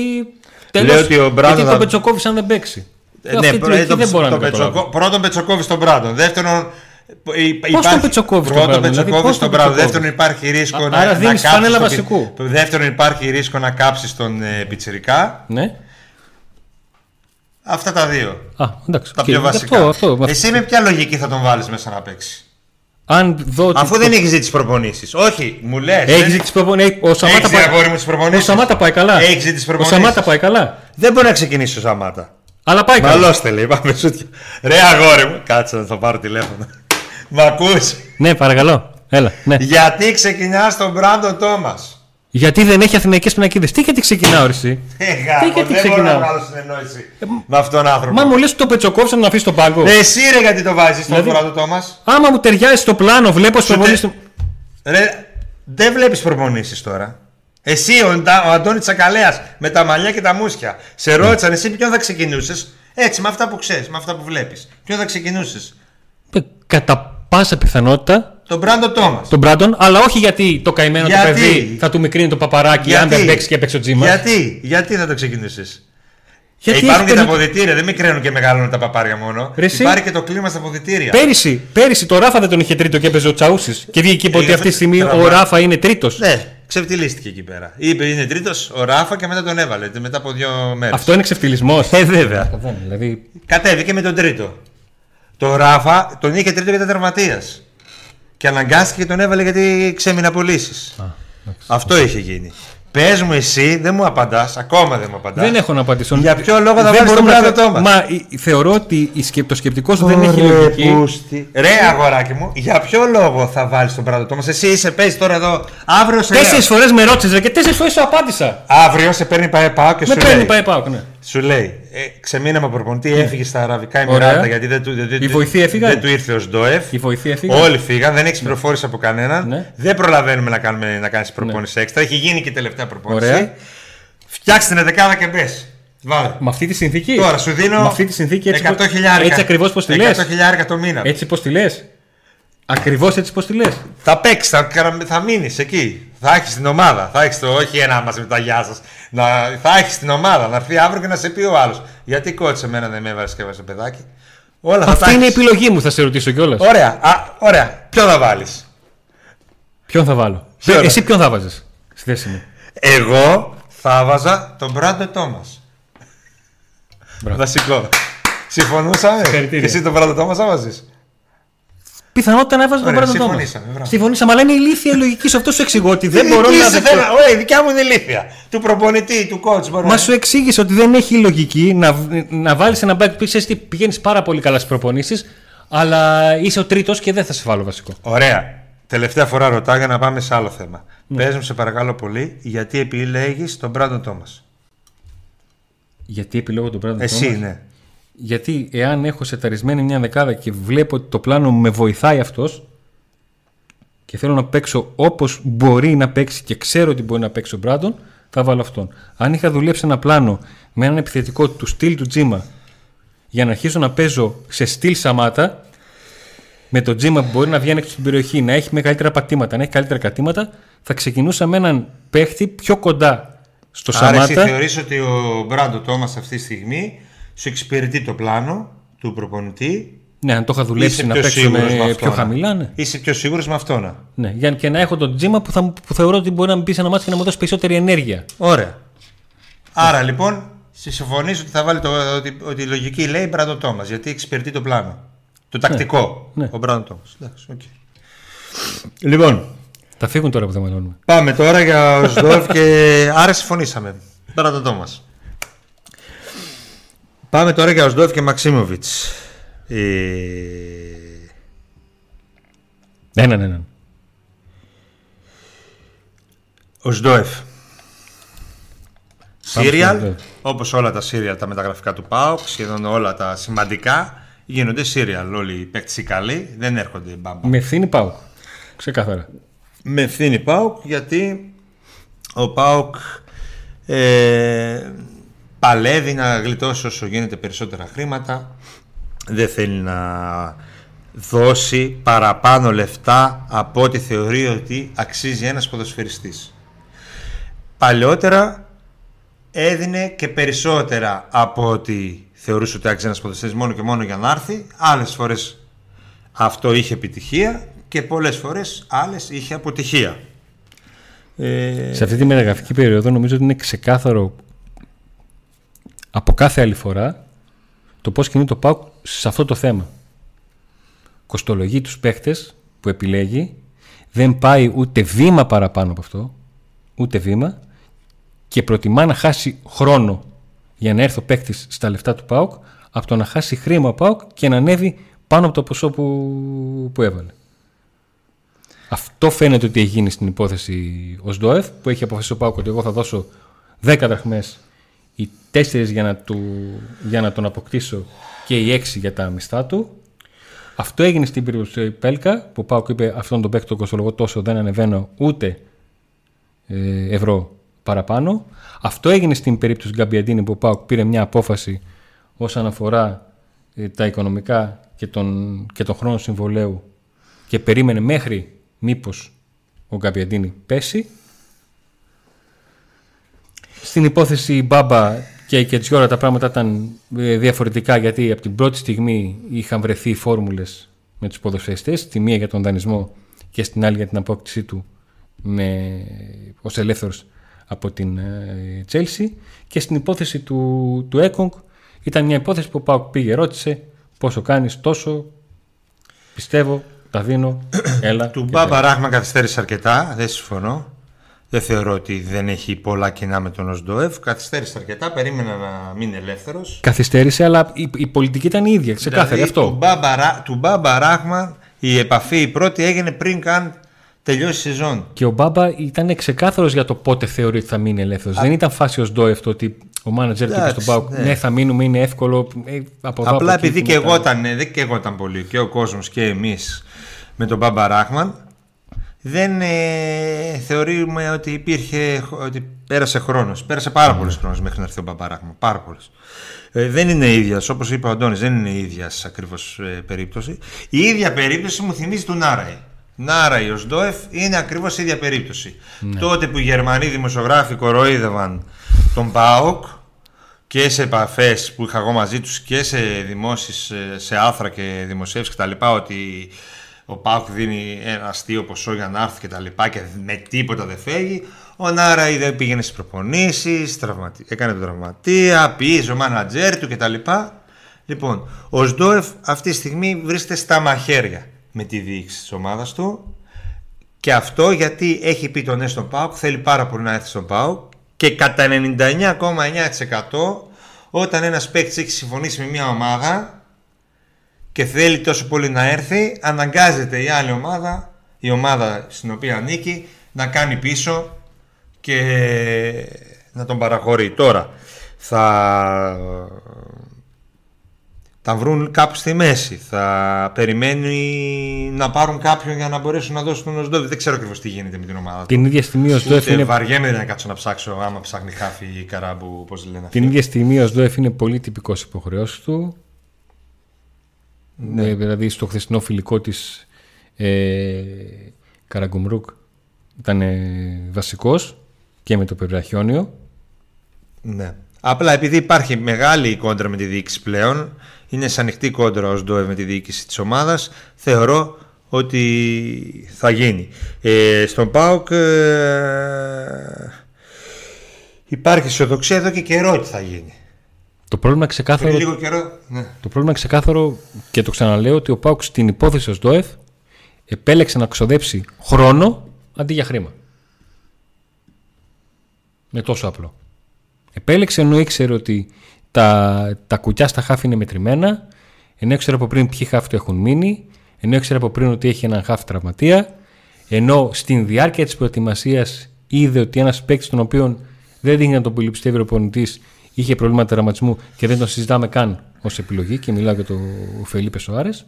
Τέλος, Λέω ότι ο Μπράντον γιατί θα- τον πετσοκόβει αν δεν παίξει. Ε, Αυτή ναι, τη πρώτον, λογική το- δεν μπορώ να το την καταλάβω. πετσοκο- Πρώτον, πετσοκόβει τον Μπράντον. Δεύτερον, υ- Πώς τον πετσοκόβεις τον Πρώτον, Μπράντον, δηλαδή, πετσοκόβεις πώς τον τον Μπράντον. πετσοκόβεις. Δεύτερον, υπάρχει ρίσκο Α, να. άρα να δίνεις κάψεις φανέλα τον βασικού. πι- Δεύτερον, υπάρχει ρίσκο να κάψεις τον ε, πιτσιρικά. Ναι. Αυτά τα δύο. Α, εντάξει. Τα Και πιο βασικά. Αυτό, αυτό, με αυτό. Εσύ με ποια λογική θα τον βάλεις μέσα να παίξει; Αν δω ότι. Αφού δεν έχει δει τις προπονήσεις. Όχι, μου λες. Έχει δει τις προπονήσει. Ο Σαμάτα Έχεις δει, πάει. αγόρι μου, τις προπονήσεις. Ο Σαμάτα πάει καλά. Έχεις δει τις Ο προπονήσεις. Σαμάτα πάει καλά. Δεν μπορεί να ξεκινήσει ο Σαμάτα. Αλλά πάει καλά. Μαλώστε λέει, πάμε σούτια. Ρε αγόρι μου, κάτσε να το πάρω τηλέφωνο. Μ' ακούς; Ναι, παρακαλώ. Έλα. Ναι. Γιατί ξεκινάς τον Μπράντον Τόμας; Γιατί δεν έχει αθηναϊκές πινακίδες. Τι γιατί ξεκινάω, ρε, εσύ; Ε, Τι γάμο, γιατί δεν μπορώ να ξεκινάω; βγάλω συνεννόηση με αυτόν τον άνθρωπο. Μα μου λες το πετσοκόψα να αφήσει τον πάγκο. Εσύ ρε γιατί το βάζεις τον Δηλαδή- Μπράντον Τόμας; Άμα μου ταιριάζει στο πλάνο, βλέπω στο Σου βολί τε- του. Ρε, δεν βλέπεις προπονήσεις τώρα. Εσύ, ο, Ντα- ο Αντώνης Τσακαλέας, με τα μαλλιά και τα μουσια. Σε ρώτησαν εσύ ποιον θα ξεκινούσες; Έτσι, με αυτά που ξέρεις, με αυτά που βλέπεις. Ποιον θα ξεκινούσες; Ε, Κατά πάσα πιθανότητα Τον Μπράντον Τόμας. τον Μπράντον, αλλά όχι γιατί το καημένο Γιατί; το παιδί θα του μικρύνει το παπαράκι αν δεν παίξει και έπαιξε ο Τζίμας. Γιατί, γιατί θα το ξεκινούσε. Γιατί ε, υπάρχουν έχει και τα περι- αποδητήρια, δεν μικραίνουν και μεγαλώνουν τα παπάρια μόνο. Ρε εσύ. Υπάρχει και το κλίμα στα αποδητήρια. Πέρυσι, πέρυσι το Ράφα δεν τον είχε τρίτο και έπαιζε ο Τσαούσης. Και βγήκε και είπε Ε, ότι αυτή τη στιγμή τραβά. ο Ράφα είναι τρίτος. Ναι, ξεφτυλίστηκε εκεί πέρα. Είπε είναι τρίτος ο Ράφα και μετά τον έβαλε μετά από δύο μέρες. Αυτό είναι ξεφτυλισμός. Ε, βέβαια. Δηλαδή, Κατέβηκε με τον τρίτο. Το Ράφα τον είχε τρίτο γιατί τερματία. Και αναγκάστηκε και τον έβαλε γιατί ξέμεινε πωλήσει. Αυτό είχε γίνει. Πες μου εσύ, δεν μου απαντάς, ακόμα δεν μου απαντάς. Δεν έχω να απαντήσω. Για ποιο λόγο θα Δεν βάλεις τον μπορούμε να- Μπράντο Τόμα. Μας; Ε, θεωρώ ότι η σκε- το σκεπτικό σου δεν έχει λογική. Ρε αγοράκι μου, για ποιο λόγο θα βάλεις τον Μπράντο Τόμα. Εσύ είσαι, παίζει τώρα εδώ. Αύριο σε Τέσσερις λέω. φορές με ρώτησες και τέσσερις φορές σου απάντησα. Αύριο σε παίρνει πάει πάω και Με σου παίρνει λέει. πάει πάω, ναι. Σου λέει, ε, ξεμείναμε προπονητή, έφυγε στα Αραβικά Ωραία. Εμμυράτα γιατί δεν του, δεν, Οι βοηθοί έφυγαν; δεν του ήρθε ο Σντοεφ. Η βοηθή έφυγε. Όλοι φύγαν, δεν έχεις πληροφόρηση από κανέναν. Ναι. Δεν προλαβαίνουμε να, κάνουμε, να κάνεις προπόνηση έξτρα. Έχει γίνει και η τελευταία προπόνηση. Ωραία. Φτιάξτε την δεκάδα και μπες. Βάλε. Με αυτή τη συνθήκη; Τώρα σου δίνω Με αυτή τη συνθήκη έτσι, 100 χιλιάρικα. έτσι ακριβώς πώς τη λες; 100 χιλιάρικα το μήνα. Έτσι πώς τη λες; Ακριβώς έτσι πώς τη λες; Θα παίξεις, θα, καρα- θα μείνεις εκεί. Θα έχεις την ομάδα. Θα έχεις το, όχι ένα μαζί με τα γεια σας. Θα έχεις την ομάδα. Να έρθει αύριο και να σε πει ο άλλος. Γιατί κότσε εμένα δεν με έβαλες και έβαλες παιδάκι. Όλα θα τα Αυτή είναι η έχεις. επιλογή μου, θα σε ρωτήσω κιόλας. Ωραία. Α, ωραία. Ποιο θα βάλεις; Ποιον θα βάλω; Ποιο, ρε. Εσύ ποιον θα βάζεις στη θέση μου; Εγώ θα βάζα τον Μπράντο Τόμας. Μπράβο. Βασικό. Συμφωνούσαμε; Συγχαρητήρια. Και εσύ τον Μπράντο Τόμας θα βάζεις; Πιθανότητα να έβαζα τον Ωραία, Μπράντον Τόμας. συμφωνήσαμε, μπράβο. Συμφωνήσαμε, αλλά είναι ηλίθια η λογική σου. Αυτό σου εξηγώ ότι δεν μπορώ να δεχτώ. Ωραία, η δικιά μου είναι ηλίθεια. Του προπονητή, του coach. Μπορώ Μα να- σου εξήγησε ότι δεν έχει λογική να, να βάλεις ένα back που ξέρει τι πηγαίνεις πάρα πολύ καλά στις προπονήσεις, αλλά είσαι ο τρίτος και δεν θα σε βάλω βασικό. Ωραία. Τελευταία φορά ρωτάω για να πάμε σε άλλο θέμα. Πες μου σε παρακαλώ πολύ, γιατί επιλέγεις τον Μπράντον Τόμας; Γιατί επιλέγω τον Brandon Εσύ, Thomas? ναι. Γιατί εάν έχω σεταρισμένη μια δεκάδα και βλέπω ότι το πλάνο μου με βοηθάει αυτός και θέλω να παίξω όπως μπορεί να παίξει και ξέρω ότι μπορεί να παίξει ο Μπράντον, θα βάλω αυτόν. Αν είχα δουλέψει ένα πλάνο με έναν επιθετικό του στυλ του Τζίμα για να αρχίσω να παίζω σε στυλ Σαμάτα, με το Τζίμα που μπορεί να βγαίνει έξω στην περιοχή, να έχει μεγαλύτερα πατήματα, να έχει καλύτερα κατήματα, θα ξεκινούσα με έναν παίχτη πιο κοντά στο Άρα εσύ Σαμάτα. θεωρείς ότι ο Μπράντον Τόμας αυτή τη στιγμή σου εξυπηρετεί το πλάνο του προπονητή; Ναι, αν το είχα δουλέψει Είσαι να πιο παίξω σίγουρος με με αυτό, πιο ναι. χαμηλά, ναι. Είσαι πιο σίγουρος με αυτό να. ναι. Για, και να έχω τον τζίμα που, θα, μου- που θεωρώ ότι μπορεί να μου πεις σε ένα μάτι και να μου δώσει περισσότερη ενέργεια. Ωραία. Άρα λοιπόν, συμφωνείς ότι θα βάλει το, ότι, ότι η λογική λέει Μπράντον Τόμας, γιατί εξυπηρετεί το πλάνο. Το τακτικό. ναι. Ο Μπράντον Τόμας. Λοιπόν, Θα φύγουν τώρα που δεν μαλώνουμε. Πάμε τώρα για ο Σδόρφ και άρα συμφωνήσαμε. Τώρα το Τόμας. Πάμε τώρα για ο Σδόρφ και Μαξίμοβιτς. Ε... Έναν, έναν. Ο Σδόρφ. στο Σύριαλ, Σδόεφ. όπως όλα τα σύριαλ, τα μεταγραφικά του ΠΑΟΚ, σχεδόν όλα τα σημαντικά, γίνονται σύριαλ. Όλοι οι παίκτες οι καλοί δεν έρχονται μπαμπα. Με ευθύνη πάω. Ξεκάθαρα. με ευθύνη ΠΑΟΚ γιατί ο ΠΑΟΚ ε, παλεύει να γλιτώσει όσο γίνεται περισσότερα χρήματα δεν θέλει να δώσει παραπάνω λεφτά από ό,τι θεωρεί ότι αξίζει ένας ποδοσφαιριστής. Παλιότερα έδινε και περισσότερα από ό,τι θεωρούσε ότι άξιζε ένας ποδοσφαιριστής μόνο και μόνο για να έρθει. Άλλες φορές αυτό είχε επιτυχία και πολλές φορές άλλες είχε αποτυχία. Ε, Σε αυτή τη μεταγραφική περίοδο νομίζω ότι είναι ξεκάθαρο από κάθε άλλη φορά το πώς κινεί το ΠΑΟΚ σε αυτό το θέμα. Κοστολογεί τους παίχτες που επιλέγει, δεν πάει ούτε βήμα παραπάνω από αυτό, ούτε βήμα και προτιμά να χάσει χρόνο για να έρθει ο παίκτης στα λεφτά του ΠΑΟΚ από το να χάσει χρήμα ο ΠΑΟΚ και να ανέβει πάνω από το ποσό που, που έβαλε. Αυτό φαίνεται ότι έχει γίνει στην υπόθεση ο ΣΔΟΕΦ που έχει αποφασίσει ο ΠΑΟΚ ότι εγώ θα δώσω 10 δραχμές οι 4 για να, του, για να τον αποκτήσω και οι 6 για τα μισθά του. Αυτό έγινε στην περίπτωση του Πέλκα που ο ΠΑΟΚ είπε αυτόν τον παίκτη τον κοστολογώ τόσο δεν ανεβαίνω ούτε ε, ευρώ παραπάνω. Αυτό έγινε στην περίπτωση του Γκαμπιαντίνη που ο ΠΑΟΚ πήρε μια απόφαση όσον αφορά ε, τα οικονομικά και τον, και τον χρόνο συμβολέου και περίμενε μέχρι μήπως ο Γκαμπιαντίνη πέσει. Στην υπόθεση Μπάμπα και η Κετζιόρα τα πράγματα ήταν ε, διαφορετικά γιατί από την πρώτη στιγμή είχαν βρεθεί φόρμουλες με τους ποδοσφαιριστές, τη μία για τον δανεισμό και στην άλλη για την απόκτησή του με, ως ελεύθερος από την ε, Chelsea και στην υπόθεση του, του Έκογκ ήταν μια υπόθεση που ο Πάουκ πήγε ρώτησε Πόσο κάνεις, τόσο πιστεύω, τα δίνω. *coughs* Έλα. Του και Μπάμπα Ράχμα καθυστέρησε αρκετά, δεν συμφωνώ. Δεν θεωρώ ότι δεν έχει πολλά κοινά με τον Οσντοεφ. Καθυστέρησε αρκετά, περίμενα να μείνει ελεύθερος. Καθυστέρησε, αλλά η, η πολιτική ήταν η ίδια. Ξεκάθαρη Δηλαδή, Του αυτό. Μπάμπα, Ρα- του Μπάμπα Ράχμα η επαφή η πρώτη έγινε πριν καν τελειώσει η σεζόν. Και ο Μπάμπα ήταν ξεκάθαρος για το πότε θεωρεί ότι θα μείνει ελεύθερος. Δεν ήταν φάση ω Ντόεφ το ότι ο μάνατζερ του είπε Εντάξει, στον Πάουκ: ναι. Ναι, θα μείνουμε, είναι εύκολο. ε, από εδώ, Απλά από εκεί, επειδή τι και μετά. εγώ ήταν, δεν και εγώ ήταν πολύ και ο κόσμος και εμείς με τον Μπάμπα Ράχμαν δεν ε, θεωρούμε ότι υπήρχε, ότι πέρασε χρόνος. Πέρασε πάρα πολλούς χρόνος μέχρι να έρθει ο Μπάμπα Ράχμαν. Πάρα πολλούς. Ε, δεν είναι ίδιας, όπως είπε ο Αντώνης, δεν είναι ίδιας ακριβώς ε, περίπτωση. Η ίδια περίπτωση μου θυμίζει του Νάραη. Νάραη ως Ντόεφ είναι ακριβώς η ίδια περίπτωση. Τότε που οι Γερμανοί δημοσιογράφοι κοροϊδεύαν τον ΠΑΟΚ και σε επαφές που είχα εγώ μαζί τους και σε δημόσεις, ε, σε άθρα και δημοσίευσει κτλ. ότι ο Πάουκ δίνει ένα αστείο ποσό για να έρθει και τα λοιπά και με τίποτα δεν φεύγει. Ο Νάρα δεν πήγαινε στις προπονήσεις, έκανε τον τραυματία, πίεζε ο μάνατζέρ του κτλ. Λοιπόν, ο Σντόεφ αυτή τη στιγμή βρίσκεται στα μαχαίρια με τη διοίκηση της ομάδας του και αυτό γιατί έχει πει τον ναι στον ΠΑΟΚ, θέλει πάρα πολύ να έρθει στον ΠΑΟΚ και κατά 99,9% όταν ένας παίκτης έχει συμφωνήσει με μια ομάδα και θέλει τόσο πολύ να έρθει, αναγκάζεται η άλλη ομάδα, η ομάδα στην οποία ανήκει, να κάνει πίσω και να τον παραχωρεί. Τώρα θα θα βρουν κάπου στη μέση. Θα περιμένει να πάρουν κάποιον για να μπορέσουν να δώσουν τον Οσδόβι. Δεν ξέρω ακριβώς τι γίνεται με την ομάδα. Την ίδια στιγμή ο Σντόεφ Ούτε είναι, βαριέμαι να κάτσω να ψάξω άμα ψάχνει χάφη ή καράμπου, πώς λένε αυτοί. την ίδια στιγμή ο Σντόεφ είναι πολύ τυπικός υποχρεώσεις του. Ναι. Ε, δηλαδή στο χθεσινό φιλικό της ε, Καραγκουμρούκ ήταν ε, βασικός και με το Περιβραχιόνιο. Ναι. Απλά επειδή υπάρχει μεγάλη κόντρα με τη διοίκηση πλέον, είναι σε ανοιχτή κόντρα ως Ντόεβ με τη διοίκηση της ομάδας, θεωρώ ότι θα γίνει. Ε, στον ΠΑΟΚ ε, υπάρχει αισιοδοξία εδώ και καιρό ότι θα γίνει. Το πρόβλημα Πριν ξεκάθαρο λίγο καιρό, ναι. Το πρόβλημα είναι ξεκάθαρο και το ξαναλέω ότι ο Πάουκ στην υπόθεση ως ΔΟΕΦ επέλεξε να ξοδέψει χρόνο αντί για χρήμα. Είναι τόσο απλό. Επέλεξε ενώ ήξερε ότι τα, τα κουκιά στα χάφη είναι μετρημένα, ενώ ήξερε από πριν ποιοι χάφη του έχουν μείνει, ενώ ήξερε από πριν ότι έχει έναν χάφη τραυματία, ενώ στην διάρκεια της προετοιμασίας είδε ότι ένας παίκτης τον οποίο δεν δείχνει να τον πολυπιστεύει ο προπονητής είχε προβλήματα τραυματισμού και δεν τον συζητάμε καν ως επιλογή και μιλάω για τον Φελίπε Σοάρες.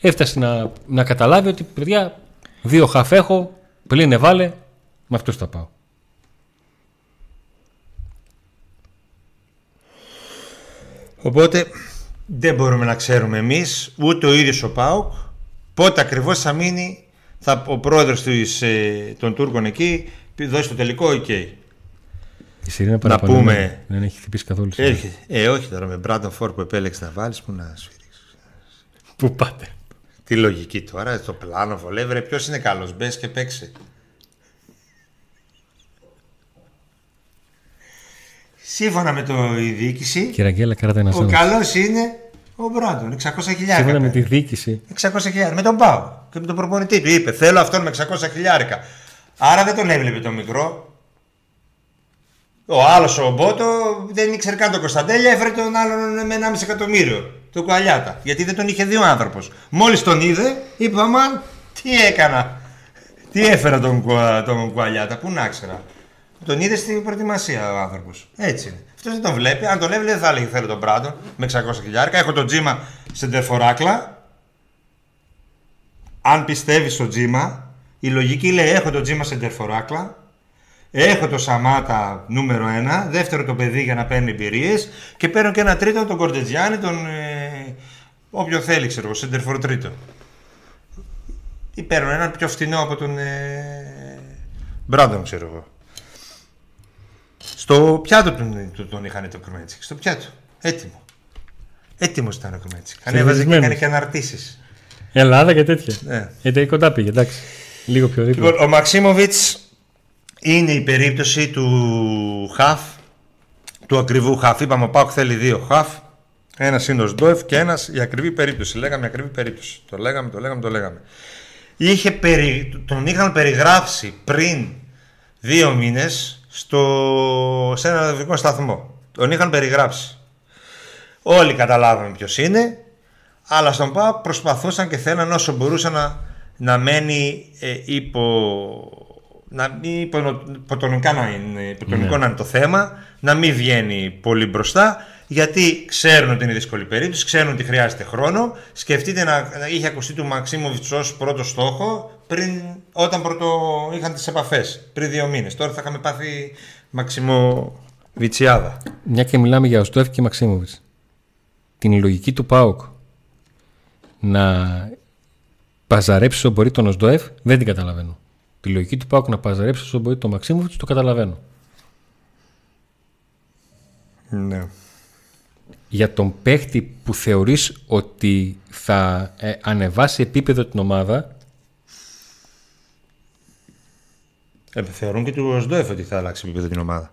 Έφτασε να, να καταλάβει ότι παιδιά, δύο χαφ έχω, πλήν εβάλε, με αυτό θα πάω. Οπότε δεν μπορούμε να ξέρουμε εμείς, ούτε ο ίδιος ο ΠΑΟΚ, πότε ακριβώς θα μείνει θα, ο πρόεδρος της, ε, των Τούρκων εκεί, δώσει το τελικό OK. Η Σιρήνα Να παραπονιέται. πούμε- Δεν έχει χτυπήσει καθόλου. σήμερα. Έρχεται. Ε, όχι τώρα με Μπράντον Φόρ που επέλεξε να βάλεις, που να σφυρίξει. Πού πάτε. Τι λογική τώρα, το πλάνο βολεύει, ποιος είναι καλός, μπες και παίξε. Σύμφωνα με το η διοίκηση, Κύριε Αγγέλα, κράτα ένα ο σώμα. καλός είναι ο Μπράντον, 600 χιλιάρικα. Σύμφωνα με παίρνει. τη διοίκηση, 600 χιλιάρικα. Με τον Πάο και με τον προπονητή του. Είπε: Θέλω αυτόν με 600 χιλιάρικα. Άρα δεν τον έβλεπε τον μικρό. Ο άλλος ο Μπότο δεν ήξερε καν τον Κωνσταντέλια, έφερε τον άλλον με 1,5 εκατομμύριο. Τον Κουαλιάτα. Γιατί δεν τον είχε δει ο άνθρωπος. Μόλις τον είδε, είπε: Αμάν, τι έκανα. Τι έφερα τον, Κουα- τον Κουαλιάτα, πού να ξέρα. Τον είδε στην προετοιμασία ο άνθρωπος. Έτσι είναι. Αυτός δεν τον βλέπει. Αν τον έβλεπε, δεν θα έλεγε: Θέλω τον Μπράντον με 600 χιλιάρικα. Έχω τον Τζίμα σε ντερφοράκλα. Αν πιστεύεις στο Τζίμα, η λογική λέει: Έχω τον Τζίμα σε ντερφοράκλα. Έχω το Σαμάτα νούμερο 1. Δεύτερο το παιδί για να παίρνει εμπειρίες. Και παίρνω και ένα τρίτο, τον Κορτετζιάννη, τον. Ε, όποιον θέλει, ξέρω εγώ, σεντερφόρ τρίτο. Ή παίρνω έναν πιο φθηνό από τον. Ε, Μπράντον, ξέρω εγώ. Στο πιάτο τον, τον, τον είχαν το Κρμέτσικ. Στο πιάτο. Έτοιμο. Έτοιμος ήταν ο Κρμέτσικ. Ανέβαζε και έκανε και αναρτήσεις. Ελλάδα και τέτοια. Ναι. Γιατί κοντά πήγε, εντάξει. Λίγο πιο δίπλα. Λοιπόν, ο Μαξίμοβιτς είναι η περίπτωση του Χαφ, του ακριβού Χαφ. Είπαμε ο Πάουκ θέλει δύο Χαφ. Ένας είναι ο Σντόεφ και ένας η ακριβή περίπτωση. Λέγαμε ακριβή περίπτωση. Το λέγαμε, το λέγαμε, το λέγαμε. Είχε περι... Τον είχαν περιγράψει πριν δύο μήνες σε ένα ραδιοφωνικό σταθμό. Τον είχαν περιγράψει. Όλοι καταλάβαμε ποιος είναι, αλλά στον ΠΑΟΚ προσπαθούσαν και θέλαν όσο μπορούσαν να, να μένει ε, υπό. Να μην υποτονικά να είναι, υποτονικό ναι. να είναι το θέμα, να μην βγαίνει πολύ μπροστά, γιατί ξέρουν ότι είναι δύσκολη περίπτωση, ξέρουν ότι χρειάζεται χρόνο. Σκεφτείτε να, να είχε ακουστεί του Μαξίμοβιτς ως πρώτο στόχο πριν, όταν πρώτο είχαν τις επαφές, πριν δύο μήνες. Τώρα θα είχαμε πάθει Μαξιμοβιτσιάδα. Μια και μιλάμε για Οστόεφ και Μαξίμοβιτς. Την λογική του ΠΑΟΚ να παζαρέψει όσο μπορεί τον Οσδόεφ δεν την καταλαβαίνω. Τη λογική του Πάουκ να παζαρέψει όσο μπορεί τον Μαξίμοβιτς το καταλαβαίνω. Ναι. Για τον παίχτη που θεωρείς ότι θα ε, ανεβάσει επίπεδο την ομάδα ε, Θεωρούν και του Οσδόεφ ότι θα αλλάξει επίπεδο την ομάδα.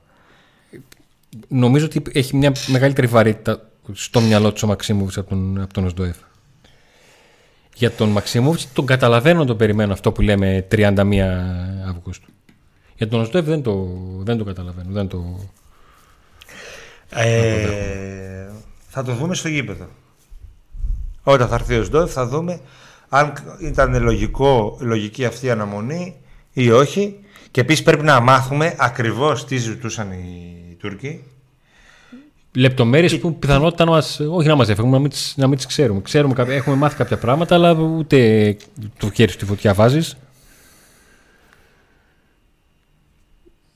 Νομίζω ότι έχει μια μεγαλύτερη βαρύτητα στο μυαλό του ο Μαξίμοβιτς από τον, από τον Οσδόεφ. Για τον Μαξίμοβιτς τον καταλαβαίνω, τον περιμένω αυτό που λέμε 31 Αυγούστου. Για τον Οσδόεφ δεν το, δεν το καταλαβαίνω. Δεν το... Ε, θα το δούμε στο γήπεδο. Όταν θα έρθει ο Σντόεφ θα δούμε αν ήταν λογικό, λογική αυτή η αναμονή ή όχι. Και επίσης πρέπει να μάθουμε ακριβώς τι ζητούσαν οι Τούρκοι λεπτομέρειες που πιθανότητα να μας, όχι να μας να μην τις, να μην τις ξέρουμε. ξέρουμε. Έχουμε μάθει κάποια πράγματα, αλλά ούτε το χέρι στη φωτιά βάζεις.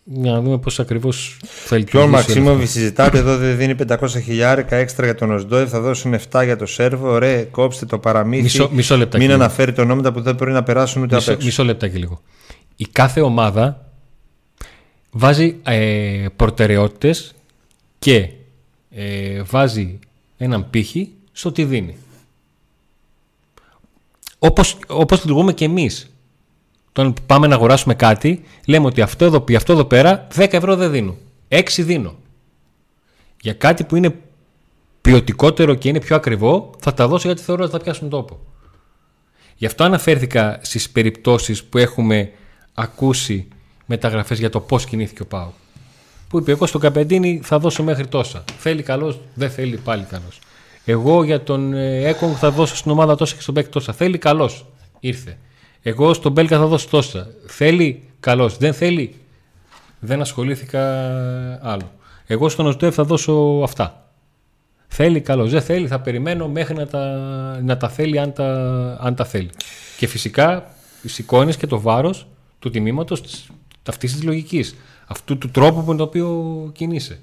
Για να δούμε πώς ακριβώς θα λειτουργήσει. ο Μαξίμοβι συζητάτε εδώ δεν δίνει 500 χιλιάρικα έξτρα για τον Οσντόεφ, θα δώσουν 7 για το Σέρβο. Ωραία, κόψτε το παραμύθι. Μισό, μισό λεπτά Μην αναφέρει το ονόματα που δεν μπορεί να περάσουν ούτε μισό, απ' έξω. Μισό λεπτά και λίγο. Η κάθε ομάδα βάζει ε, προτεραιότητες και ε, βάζει έναν πύχη στο τι δίνει. Όπως, όπως λειτουργούμε και εμείς. Όταν πάμε να αγοράσουμε κάτι, λέμε ότι αυτό εδώ, αυτό εδώ πέρα 10 ευρώ δεν δίνω. 6 δίνω. Για κάτι που είναι ποιοτικότερο και είναι πιο ακριβό, θα τα δώσω γιατί θεωρώ ότι θα πιάσουν τόπο. Γι' αυτό αναφέρθηκα στις περιπτώσεις που έχουμε ακούσει μεταγραφές για το πώς κινήθηκε ο Πάου που είπε: Εγώ στον Καπεντίνη θα δώσω μέχρι τόσα. Θέλει καλός, δεν θέλει πάλι καλός. Εγώ για τον ε, Έκογκ θα δώσω στην ομάδα τόσα και στον Μπέκ τόσα. Θέλει καλός, ήρθε. Εγώ στον Μπέλκα θα δώσω τόσα. Θέλει καλός, δεν θέλει. Δεν ασχολήθηκα άλλο. Εγώ στον Οσντεύ θα δώσω αυτά. Θέλει καλός, δεν θέλει, θα περιμένω μέχρι να τα, να τα θέλει αν τα, αν τα θέλει. Και φυσικά σηκώνεις και το βάρος του τιμήματος αυτής της λογικής αυτού του τρόπου με τον οποίο κινείσαι.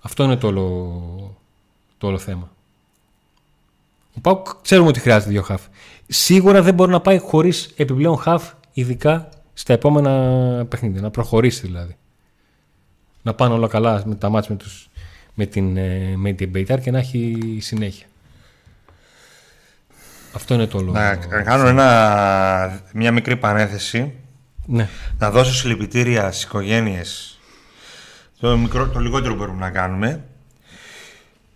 Αυτό είναι το όλο, το όλο θέμα. Ο Πάουκ ξέρουμε ότι χρειάζεται δύο χαφ. Σίγουρα δεν μπορεί να πάει χωρίς επιπλέον χαφ, ειδικά στα επόμενα παιχνίδια. Να προχωρήσει δηλαδή. Να πάνε όλα καλά με τα μάτια με, τους, με την, ε, με την Μπέιταρ και να έχει συνέχεια. Αυτό είναι το λόγο. Να κάνω ένα, μια μικρή παρένθεση. Ναι. Να δώσω συλληπιτήρια στις οικογένειες. Το, μικρό, το λιγότερο μπορούμε να κάνουμε.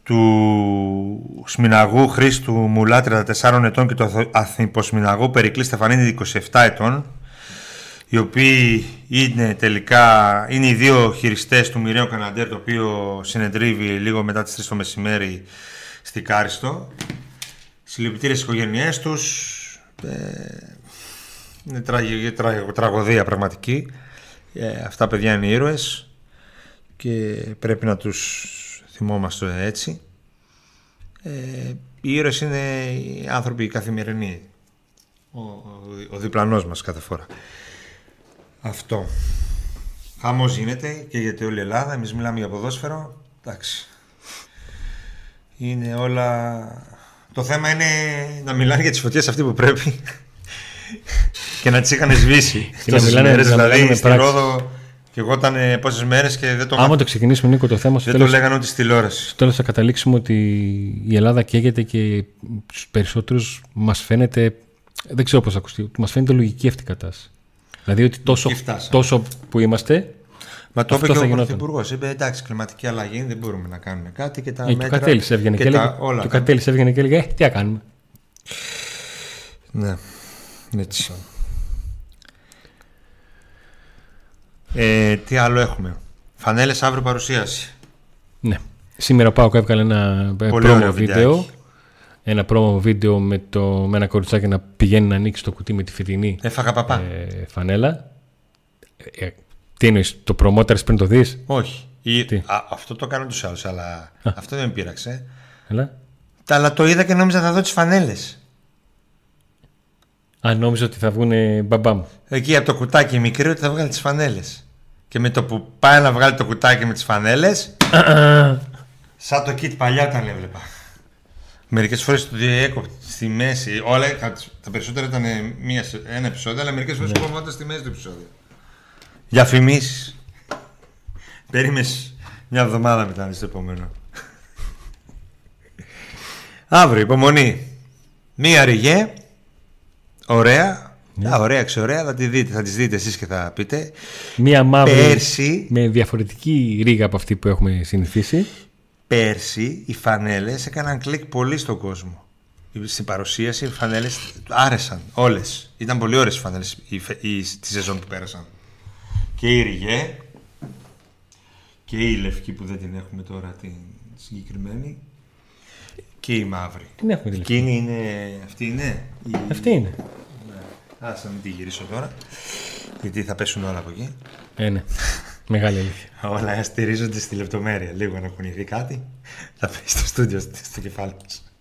Του Σμιναγού Χρήστου Μουλά 34 ετών και του Αθνηποσμιναγού Περικλή Στεφανίδη 27 ετών οι οποίοι είναι τελικά είναι οι δύο χειριστές του μοιραίου Καναντέρ το οποίο συνεντρίβει λίγο μετά τις 3 το μεσημέρι στη Κάριστο Συλληπιτήρια στις οικογένειές τους. Ε, είναι τραγωδία πραγματική. Ε, αυτά παιδιά είναι ήρωες και πρέπει να τους θυμόμαστε έτσι. Ε, οι ήρωες είναι οι άνθρωποι καθημερινοί. Ο, ο, ο διπλανός μας κάθε φορά. Αυτό. Χαμός γίνεται και γιατί όλη η Ελλάδα. Εμείς μιλάμε για ποδόσφαιρο. Εντάξει. Είναι όλα το θέμα είναι να μιλάνε για τις φωτιές αυτοί που πρέπει και να τις είχαν σβήσει. Και να μιλάνε μέρες, δηλαδή στη Ρόδο και εγώ ήταν πόσες μέρες και δεν το Άμα το ξεκινήσουμε, Νίκο, το θέμα. Δεν τέλος, το λέγανε ούτε στη τηλεόραση. Στο τέλος θα καταλήξουμε ότι η Ελλάδα καίγεται και στου περισσότερους μας φαίνεται. Δεν ξέρω πώς θα ακουστεί. Μας φαίνεται λογική αυτή η κατάσταση. Δηλαδή ότι τόσο, τόσο που είμαστε. Μα το Αυτό είπε και θα ο γινόταν. Πρωθυπουργός. Είπε εντάξει, κλιματική αλλαγή δεν μπορούμε να κάνουμε κάτι και τα Ε, και ο μέτρα. Κατέλης έβγαινε και, τα έλεγε, όλα. και ο Κατέλης έβγαινε και έλεγε, ε, τι να κάνουμε. Ναι, έτσι. Ε, τι άλλο έχουμε; Φανέλες αύριο παρουσίαση. Ναι. Σήμερα ο Πάοκ έβγαλε ένα ε, Πολύ promo ωραίο βίντεο. βιντεάκι. Ένα promo βίντεο με, το, με ένα κοριτσάκι να πηγαίνει να ανοίξει το κουτί με τη φετινή Έφαγα παπά. ε, φανέλα. Ε, ε, τι εννοείς, το προμότερες πριν το δεις; Όχι. Ή- Τι; Α, αυτό το κάνω τους άλλους, αλλά αυτό δεν με πείραξε. Έλα. Τα- Αλλά το είδα και νόμιζα θα δω τις φανέλες. Αν νόμιζα ότι θα βγουν μπαμπάμ. Εκεί από το κουτάκι μικρή ότι θα βγάλει τις φανέλες. Και με το που πάει να βγάλει το κουτάκι με τις φανέλες *coughs* Σαν το kit παλιά όταν έβλεπα. Μερικές φορές το διέκοπτε στη μέση. Όλα, τα περισσότερα ήταν μία, σε- ένα επεισόδιο, αλλά μερικές φορές κόβονταν στη μέση του επεισόδιο. Διαφημίσεις. Περίμες μια εβδομάδα μετά στο επόμενο. Αύριο, υπομονή. Μία ριγέ. Ωραία. Α, ωραία, ξεωραία. Θα, τη δείτε, θα τις δείτε εσείς και θα πείτε. Μία μαύρη Πέρσι με διαφορετική ρίγα από αυτή που έχουμε συνηθίσει. Πέρσι οι φανέλες έκαναν κλικ πολύ στον κόσμο. Στην παρουσίαση οι φανέλες άρεσαν όλες. Ήταν πολύ ωραίες οι φανέλες η, φε- η, τη σεζόν που πέρασαν. Και η Ριγέ και η λευκή που δεν την έχουμε τώρα την συγκεκριμένη και η μαύρη. Την έχουμε δηλαδή. Εκείνη είναι... Αυτή είναι. Η... Αυτή είναι. Ας να μην τη γυρίσω τώρα. Γιατί θα πέσουν όλα από εκεί. Ε, ναι. Μεγάλη αλήθεια. Όλα στηρίζονται στη λεπτομέρεια. Λίγο να κουνηθεί κάτι. Θα πέσει στο στούντιο στο κεφάλι μας.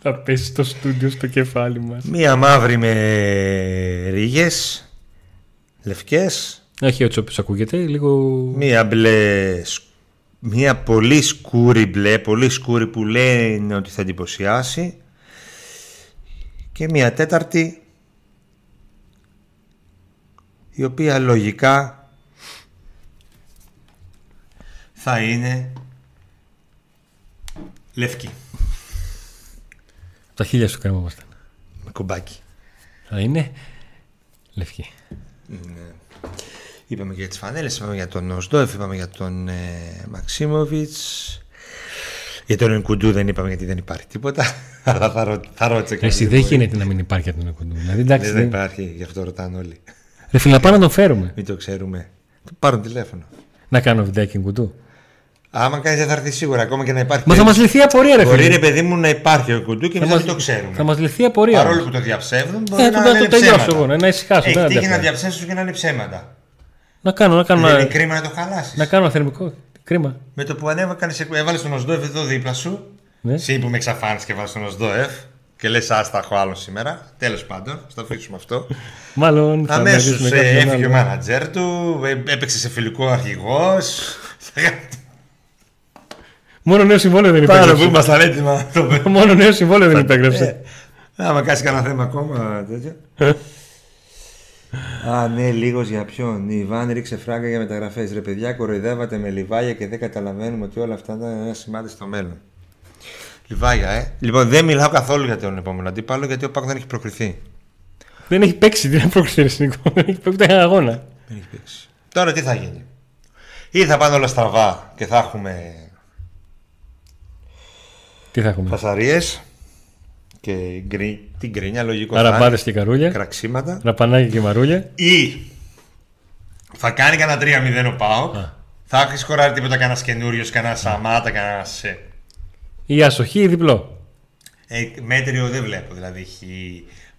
Θα πέσει στο στούντιο στο κεφάλι μας. Μία μαύρη με ρίγες Λευκές Όχι έτσι όπως ακούγεται, λίγο... Μία μπλε σκ- Μία πολύ σκούρη μπλε Πολύ σκούρη που λένε ότι θα εντυπωσιάσει Και μία τέταρτη Η οποία λογικά Θα είναι Λευκή Τα χίλια σου κρέμαμασταν. Με κομπάκι Θα είναι λευκή. Είπαμε και για τις φανέλες, είπαμε για τον Οσδόεφ, είπαμε για τον ε, Μαξίμοβιτς. Για τον Ενκουντού δεν είπαμε γιατί δεν υπάρχει τίποτα. *laughs* Αλλά θα, ρω, θα ρώτησα και Εσύ αν δεν μπορεί. γίνεται να μην υπάρχει από τον Εκοντού. Δηλαδή εντάξει. Δεν, Δεν... υπάρχει, γι' αυτό ρωτάνε όλοι. Ρε φίλε, να πάμε να τον φέρουμε. Μην το ξέρουμε. Του πάρουν τηλέφωνο. Να κάνω βιντεάκι κουντού. Άμα κάνει δεν θα έρθει σίγουρα, ακόμα και να υπάρχει. Μα θα μας λυθεί η απορία, ρε Μπορεί φίλε. ρε παιδί μου να υπάρχει ο Κουντού και εμείς να μην το ξέρουμε. Θα μας λυθεί η απορία. Παρόλο που το διαψεύδουν, μπορεί Ε, να το- το είναι τελειώσω ψέματα. εγώ, να ησυχάσω, Έχει δεν τύχει να αντέχω. διαψεύσουν και να είναι ψέματα. Να κάνω, να κάνω, Δεν είναι ένα, κρίμα να το χαλάσεις. να κάνω ένα θερμικό. Κρίμα. Με το που ανέβακανε, έβαλες τον Οσδόεφ εδώ δίπλα σου. Ναι. Εσύ που με εξαφάνισε και βάλει τον Οσδόεφ και λες, Άστα, έχω άλλο σήμερα. Τέλος πάντων, θα το αφήσουμε αυτό. *laughs* Μάλλον θα Αμέσως αναζήσουμε κάποιον έφυγε ο άλλο. μάνατζερ του, ε, έπαιξε σε φιλικό αρχηγός. *laughs* Μόνο νέο συμβόλαιο δεν Πάνω που υπέγραψε. ήμασταν έτοιμα να το πούμε. Μόνο νέο συμβόλαιο δεν υπέγραψε. Άμα κάτσει κανένα θέμα ακόμα τέτοιο. Α, ναι, λίγος για ποιον. Η Ιβάν ρίξε φράγκα για μεταγραφές. Ρε παιδιά, κοροϊδεύατε με λιβάγια και δεν καταλαβαίνουμε ότι όλα αυτά ήταν ένα σημάδι στο μέλλον. Λιβάγια, ε. Λοιπόν, δεν μιλάω καθόλου για τον επόμενο αντίπαλο γιατί ο Πάκο δεν έχει προκριθεί. Δεν έχει παίξει, δεν έχει προξήρει Νικό. Δεν έχει παίξει ούτε ένα αγώνα. Δεν έχει παίξει. Τώρα τι θα γίνει. Ή θα πάνε όλα στραβά και θα έχουμε Τι θα έχουμε; φασαρίες και γκρι... την κρίνια, λογικό. θα Αραπάδε είναι. και καρούλια. Κραξίματα. Ραπανάκια και μαρούλια. Ή θα κάνει κανένα 3-0 ο Πάοκ. Θα έχεις σκοράρει τίποτα κανένας καινούριος, κανένα Σαμάτα, κανένας. Η ασοχή ή διπλό; Ε, μέτριο δεν βλέπω. Δηλαδή, χ,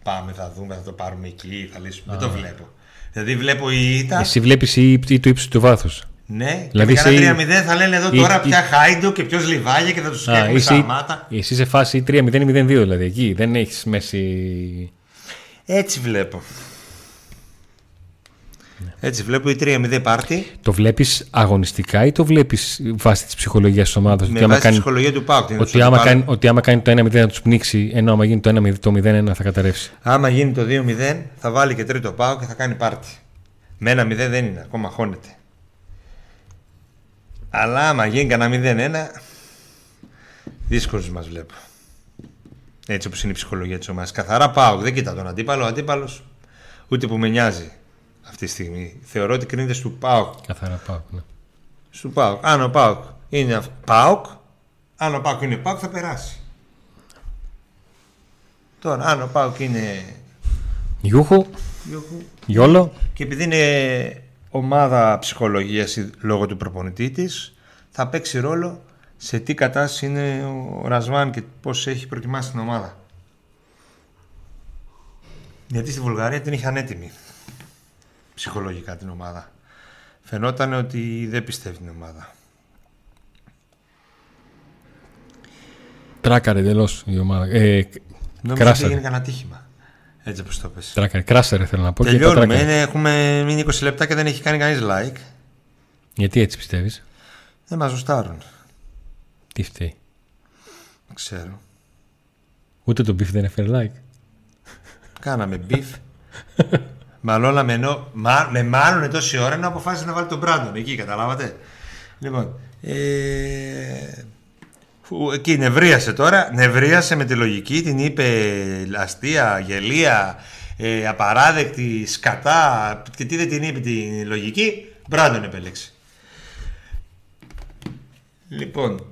πάμε, θα δούμε, θα το πάρουμε εκεί, θα λύσουμε. Δεν το βλέπω. Δηλαδή, βλέπω η ήττα. Εσύ βλέπεις ή, ή το ύψος του βάθους. Ναι, Δηλαδή, και με σε- κανένα 3-0 θα λένε εδώ η- τώρα η- πια Χάιντο και ποιος Λιβάγια και θα τους σκέφτομαι εσύ, Σαμάτα. εσύ σε φάση 3-0-0-2 δηλαδή. Εκεί δεν έχεις μέση. Έτσι βλέπω. Ναι. Έτσι βλέπω η 3-0 πάρτι Το βλέπεις αγωνιστικά ή το βλέπεις βάσει της ψυχολογίας της ομάδας; με Ότι, άμα βάση της κάνει, ψυχολογίας του Πάοκ. την ότι, άμα αντιπάλου. κάνει, ότι άμα κάνει το 1-0 θα τους πνίξει, ενώ άμα γίνει το 1-0 το 0-1 θα καταρρεύσει. Άμα γίνει το 2-0 θα βάλει και τρίτο πάω και θα κάνει πάρτι. Με ένα 0 δεν είναι, ακόμα χώνεται. Αλλά άμα γίνει κανένα 0-1, δύσκολους μας βλέπω. Έτσι όπως είναι η ψυχολογία της ομάδας. Καθαρά πάω, δεν κοιτά τον αντίπαλο. Ο αντίπαλος ούτε που με νοιάζει. αυτή τη στιγμή. Θεωρώ ότι κρίνεται στο ΠΑΟΚ. Καθαρά πάω. Ναι. Στου ΠΑΟΚ. Αν ο ΠΑΟΚ είναι ΠΑΟΚ, αν ο ΠΑΟΚ είναι ΠΑΟΚ θα περάσει. Τώρα, αν ο ΠΑΟΚ είναι Γιούχου, Γιόλο. και επειδή είναι ομάδα ψυχολογίας η- λόγω του προπονητή της, θα παίξει ρόλο σε τι κατάσταση είναι ο Ρασβάν και πώς έχει προετοιμάσει την ομάδα. Γιατί στη Βουλγαρία την είχαν έτοιμη ψυχολογικά την ομάδα. Φαινόταν ότι δεν πιστεύει την ομάδα. Τράκαρε εντελώς η ομάδα. Ε, Νόμιζα ότι κράσαρε. έγινε κανένα τύχημα. Έτσι όπως το πες. Τράκαρε. Κράσαρε θέλω να πω. και τα Τελειώνουμε. τράκαρε. Είναι, έχουμε μείνει 20 λεπτά και δεν έχει κάνει κανείς like. Γιατί έτσι πιστεύεις; Δεν μας ζουστάρουν. Τι φταίει; Δεν ξέρω. Ούτε το beef δεν έφερε like. Κάναμε beef. *laughs* Μαλώναμε ενώ. Μα, με μάλλον τόση ώρα ενώ αποφάσισε να βάλει τον Μπράντον εκεί, καταλάβατε; Λοιπόν. Ε, φου- εκεί νευρίασε τώρα. Νευρίασε με τη λογική, την είπε αστεία, γελία, ε, απαράδεκτη, σκατά. Και τι δεν την είπε τη λογική, Μπράντον επέλεξε. Λοιπόν.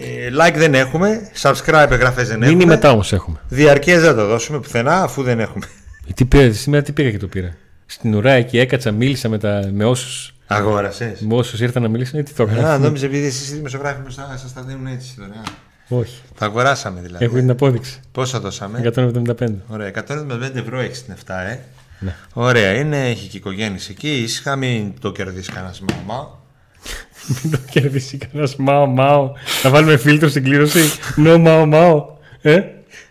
Ε, like δεν έχουμε, subscribe εγγραφές δεν Μείνει έχουμε. μετά όμως έχουμε. Διαρκές δεν θα το δώσουμε πουθενά αφού δεν έχουμε. Ε, Τι πήρα, σήμερα τι πήγα και το πήρα. Στην ουρά εκεί έκατσα, μίλησα με, τα, με όσους Αγόρασες. με όσους ήρθαν να μιλήσουν. Ε, τι το έκανα. Α, νόμιζε επειδή εσείς οι δημοσιογράφοι μπροστά σας τα δίνουν έτσι δωρεάν. Όχι. Τα αγοράσαμε δηλαδή. Έχω την απόδειξη. Πόσα δώσαμε; 175. Ωραία, 175 ευρώ έχεις την 7, ε. Ναι. Ωραία, είναι, έχει και οικογένειες εκεί. Ήσυχα, μην το κερδίσεις κανένας μάμα. *laughs* Μην το κερδίσει κανένας μάο μάο. Να βάλουμε φίλτρο στην κλήρωση. No μάο μάο. Ε;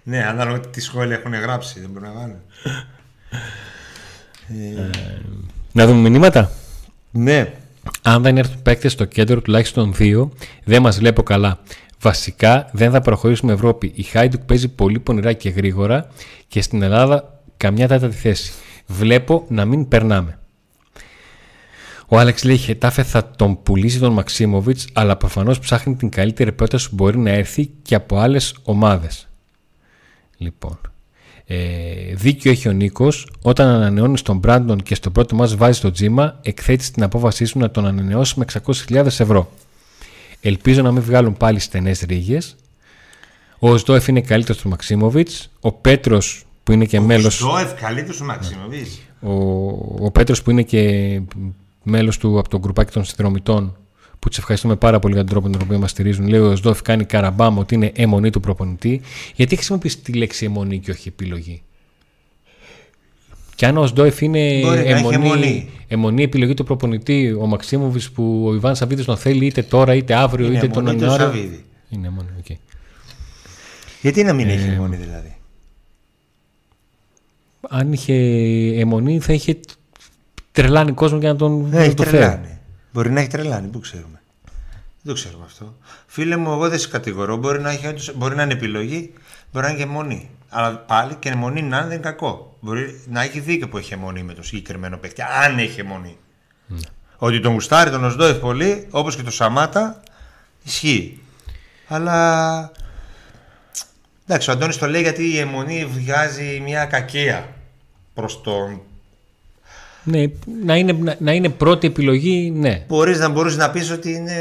Ναι, ανάλογα τι σχόλια έχουν γράψει, δεν μπορεί να βάλουν. Να δούμε μηνύματα. Ναι, Αν δεν έρθουν παίκτες στο κέντρο τουλάχιστον δύο, δεν μας βλέπω καλά. Βασικά δεν θα προχωρήσουμε Ευρώπη. Η Χάιντουκ παίζει πολύ πονηρά και γρήγορα και στην Ελλάδα καμιά τέταρτη θέση. Βλέπω να μην περνάμε. Ο Άλεξ λέει: Χετάφε θα τον πουλήσει τον Μαξίμοβιτς, αλλά προφανώς ψάχνει την καλύτερη πρόταση που μπορεί να έρθει και από άλλες ομάδες. Λοιπόν. Ε, δίκιο έχει ο Νίκος. Όταν ανανεώνεις τον Μπράντον και στο πρώτο μα βάζεις το τζίμα, εκθέτεις την απόφασή σου να τον ανανεώσεις με 600.000 ευρώ. Ελπίζω να μην βγάλουν πάλι στενές ρίγες. Ο Σδόεφ είναι καλύτερος του Μαξίμοβιτς. Ο Πέτρος που είναι και μέλο. Το ευκαλύτερο του Μαξίμοβιτς. Ο, ο Πέτρος που είναι και μέλος του από το γκρουπάκι των συνδρομητών που τους ευχαριστούμε πάρα πολύ για τον τρόπο με τον οποίο μας στηρίζουν. Λέει ο Σδόφ κάνει καραμπάμ ότι είναι αιμονή του προπονητή. Γιατί χρησιμοποιείς τη λέξη εμμονή και όχι επιλογή; Και αν ο Οζντόεφ είναι Μπορεί να έχει εμμονή, εμμονή. εμμονή επιλογή του προπονητή, ο Μακσίμοβιτς που ο Ιβάν Σαββίδης τον θέλει είτε τώρα είτε αύριο Είναι είτε τον εμμονή του Ιανουάριο. Σαββίδη. Είναι αιμονή, οκ. Γιατί να μην Ε, έχει εμμονή δηλαδή; Αν είχε εμμονή θα είχε τρελάνει κόσμο για να τον, Δεν να έχει τον φέρει. Τρελάνει. Μπορεί να έχει τρελάνει, πού ξέρουμε. Δεν το ξέρουμε αυτό. Φίλε μου, εγώ δεν σε κατηγορώ. Μπορεί να, έχει, όντως- μπορεί να είναι επιλογή, μπορεί να είναι και αιμονή. Αλλά πάλι και αιμονή να είναι δεν είναι κακό. Μπορεί να έχει δίκιο που έχει αιμονή με το συγκεκριμένο παίκτη. Αν έχει αιμονή. Ότι τον γουστάρει τον Οσδόεφ πολύ, όπως και το Σαμάτα, ισχύει. Αλλά. Εντάξει, ο Αντώνης το λέει γιατί η αιμονή βγάζει μια κακία προς τον Ναι, να είναι, να, να είναι πρώτη επιλογή, ναι. Μπορείς να μπορείς να πεις ότι είναι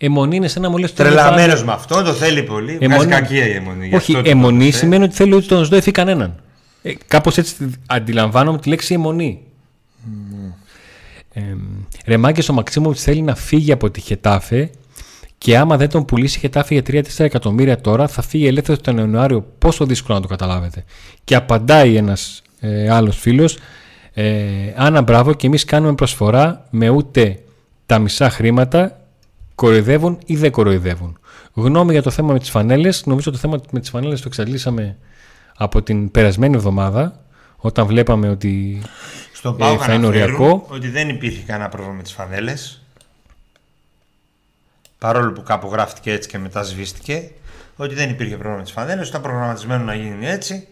Αιμονή είναι σαν να μου λες... τρελαμένος με αυτό, το θέλει πολύ. Βγάζει Αιμονή- κακία η αιμονή. γι' Όχι, αυτό το αιμονή έδωσε. σημαίνει ότι θέλει ότι τον σδόεφει κανέναν. Ε, κάπως έτσι αντιλαμβάνομαι τη λέξη αιμονή. Ε, Ρεμάγκες ο Μαξίμοβιτς θέλει να φύγει από τη Χετάφε και άμα δεν τον πουλήσει η Χετάφε για 3-4 εκατομμύρια τώρα θα φύγει ελεύθερος τον Ιανουάριο. Πόσο δύσκολο να το καταλάβετε. Και απαντάει ένας ε, άλλος φίλος ε, Άννα μπράβο και εμείς κάνουμε προσφορά με ούτε τα μισά χρήματα κοροϊδεύουν ή δεν κοροϊδεύουν. Γνώμη για το θέμα με τις φανέλες. Νομίζω το θέμα με τις φανέλες το εξαντλήσαμε από την περασμένη εβδομάδα όταν βλέπαμε ότι Στον Ε, Πάο θα είναι αναφέρουν οριακό. ότι δεν υπήρχε κανένα πρόβλημα με τις φανέλες. Παρόλο που κάπου γράφτηκε έτσι και μετά σβήστηκε. Ότι δεν υπήρχε πρόβλημα με τις φανέλες. Ήταν προγραμματισμένο να γίνει έτσι.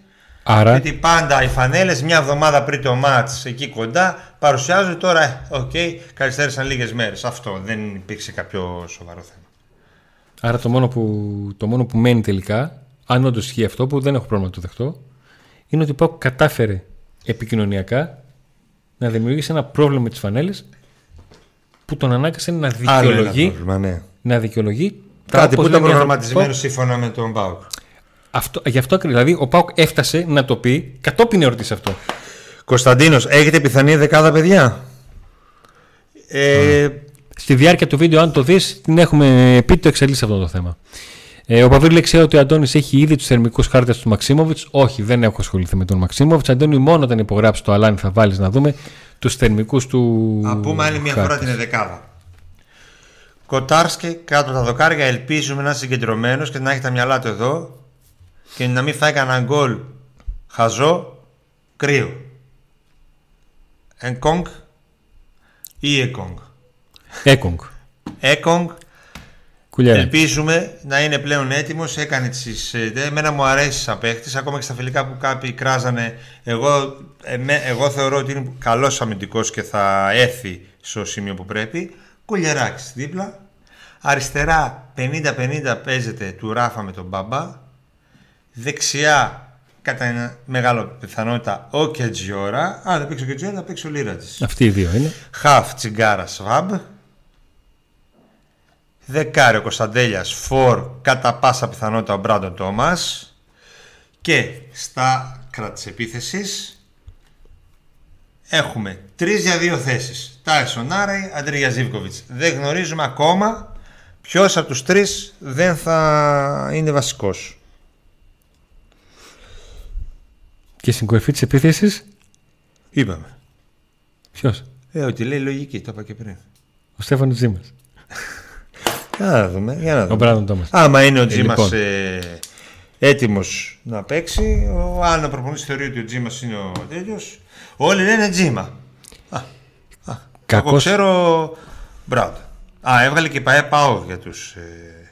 Άρα Γιατί πάντα οι φανέλες μια εβδομάδα πριν το ματς εκεί κοντά παρουσιάζουν τώρα, ε, οκ, καθυστέρησαν λίγες μέρες. Αυτό δεν υπήρξε κάποιο σοβαρό θέμα. Άρα το μόνο, που, το μόνο που μένει τελικά, αν όντως ισχύει αυτό που δεν έχω πρόβλημα να το δεχτώ, είναι ότι ο ΠΑΟΚ κατάφερε επικοινωνιακά να δημιουργήσει ένα πρόβλημα με τις φανέλες που τον ανάγκασε να Άλλο ένα δικαιολογεί, πρόβλημα, ναι. να δικαιολογεί τα Κάτι που όπως ήταν λένε οι προγραμματισμένο άνθρωποι. σύμφωνα με τον Πάουκ. Αυτό, γι' αυτό ακριβώς, δηλαδή ο Πάουκ έφτασε να το πει κατόπιν εορτής αυτό. Κωνσταντίνος, έχετε πιθανή δεκάδα παιδιά; Ε, Στη διάρκεια του βίντεο, αν το δεις, την έχουμε πει το εξελίσσει αυτό το θέμα. Ε, ο Παβίλη ξέρει ότι ο Αντώνης έχει ήδη τους θερμικούς χάρτες του Μαξίμοβιτς. Όχι, δεν έχω ασχοληθεί με τον Μαξίμοβιτς. Αντώνη, μόνο όταν υπογράψει το Αλάνι θα βάλεις να δούμε τους θερμικούς του. να πούμε άλλη μια χάρτες. φορά την δεκάδα. Κοτάρσκι κάτω από τα δοκάρια. Ελπίζουμε να είναι συγκεντρωμένος και να έχει τα μυαλά του εδώ και να μην φάει κανένα γκολ χαζό κρύο. Ενκόγκ ή Εκόγκ. Έκογκ. Έκογκ Κουλιέρα. Ελπίζουμε να είναι πλέον έτοιμος. Έκανε τις, ε, Εμένα μου αρέσει σαν παίχτης. Ακόμα και στα φιλικά που κάποιοι κράζανε. Εγώ, εμέ- εγώ θεωρώ ότι είναι καλός αμυντικός και θα έρθει στο σημείο που πρέπει. Κουλιεράκη δίπλα. Αριστερά 50-50 παίζεται του Ράφα με τον Μπαμπά. Δεξιά κατά ένα μεγάλο πιθανότητα ο Κετζιόρα. Αν δεν παίξει ο Κετζιόρα θα παίξει ο Λίρατζης. Αυτοί οι δύο είναι. Χαφ Τσιγκάρα Σβάμπ. Δεκάριο Κωνσταντέλιας Φορ κατά πάσα πιθανότητα ο Μπράντον Τόμας. Και στα άκρα της επίθεσης έχουμε τρεις για δύο θέσεις. Τάισον Άρεϊ, Αντρίγια Ζήβκοβιτ. Δεν γνωρίζουμε ακόμα ποιος από τους τρεις δεν θα είναι βασικός. Και στην κορυφή της επίθεσης, Είπαμε. ποιος; Ε, ότι λέει λογική, το είπα και πριν. Ο Στέφανος Τζίμας. Για *laughs* να δούμε. Για να Ο δούμε. Μπράντον Τόμας. Άμα είναι ο Τζίμας λοιπόν. ε, έτοιμος να παίξει, ο, αν ο προπονητής θεωρεί ότι ο Τζίμας είναι ο τέτοιος, όλοι λένε Τζίμα. Α, α, Εγώ Κακός- ξέρω. Μπράβο. Α, έβγαλε και ΠαΕ ΠΑΟ για τους ε,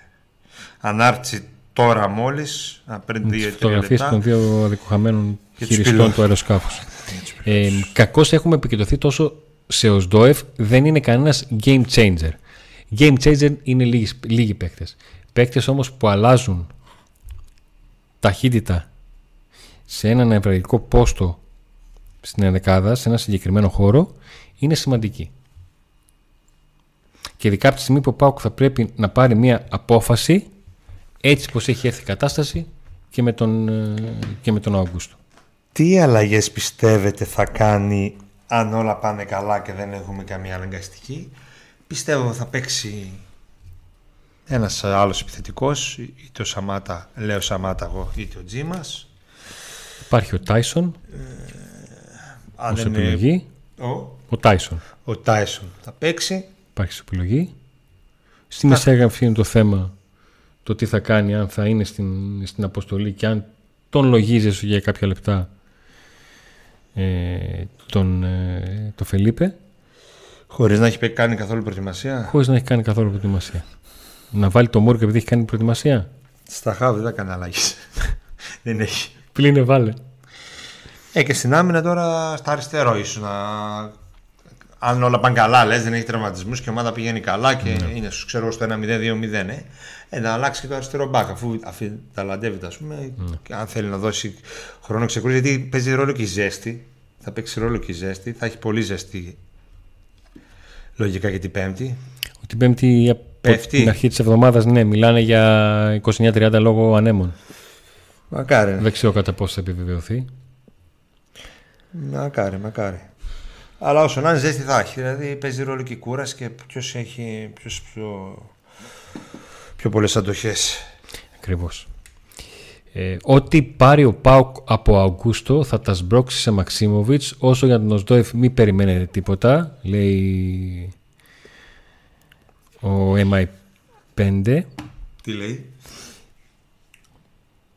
ανάρτηση τώρα μόλις, πριν Τις δύο φωτογραφίες λεπτά. των δύο αδικοχαμένων Και τους χειριστών πιλότους. τους αεροσκάφου. Ε, Κακώς έχουμε επικεντρωθεί τόσο σε ΟΣΔΟΕΦ, δεν είναι κανένας game changer. Game changer είναι λίγοι, λίγοι παίκτες. Παίκτες όμως που αλλάζουν ταχύτητα σε έναν ευρωπαϊκό πόστο στην ενδεκάδα, σε ένα συγκεκριμένο χώρο, είναι σημαντική. Και ειδικά από τη στιγμή που ο Πάουκ θα πρέπει να πάρει μια απόφαση έτσι πως έχει έρθει η κατάσταση και με τον, ε, και με τον Αύγουστο. Τι αλλαγές πιστεύετε θα κάνει αν όλα πάνε καλά και δεν έχουμε καμία αναγκαστική; Πιστεύω θα παίξει ένας άλλος επιθετικός, είτε ο Σαμάτα, λέω Σαμάτα εγώ, είτε ο Τζίμας. Υπάρχει ο Τάισον Αν ως δεν είναι επιλογή. ο, Ο Τάισον ο Τάισον θα παίξει. υπάρχει ως επιλογή. Στη μεσέγραφη είναι το θέμα το τι θα κάνει, αν θα είναι στην, στην αποστολή και αν τον λογίζεσαι για κάποια λεπτά ε, τον, ε, το Φελίπε Χωρίς να έχει παί- κάνει καθόλου προετοιμασία; χωρίς να έχει κάνει καθόλου προετοιμασία. Να βάλει το Μόρκο επειδή έχει κάνει προετοιμασία; Στα χάβ δεν θα κάνει αλλαγές. *laughs* δεν έχει. Πλήνε βάλε. Ε, και στην άμυνα τώρα στα αριστερό ίσως να... Αν όλα πάνε καλά, λες, δεν έχει τραυματισμούς και η ομάδα πηγαίνει καλά και είναι στους ξέρω στο 1-0-2-0, ε, ε, να αλλάξει και το αριστερό μπακ αφού, αφού ταλαντεύεται, ας πούμε, και αν θέλει να δώσει χρόνο ξεκούραση, γιατί παίζει ρόλο και η ζέστη, θα παίξει ρόλο και η ζέστη, θα έχει πολύ ζέστη λογικά και την Πέμπτη. Την Πέμπτη από Πέφτει. την αρχή της εβδομάδας, ναι, μιλάνε για 29-30 λόγω ανέμων. Μακάρι, Δεν ξέρω κατά πόσο θα επιβεβαιωθεί. μακάρι, μακάρι. Αλλά όσο να είναι ζέστη θα έχει. Δηλαδή παίζει ρόλο και η κούραση και ποιος έχει ποιος πιο, πιο πολλές αντοχές. Ακριβώς. Ε, ό,τι πάρει ο Πάουκ από Αυγούστο θα τα σμπρώξει σε Μαξίμοβιτς όσο για τον Οσδόεφ μην περιμένετε τίποτα λέει ο MI5 Τι λέει;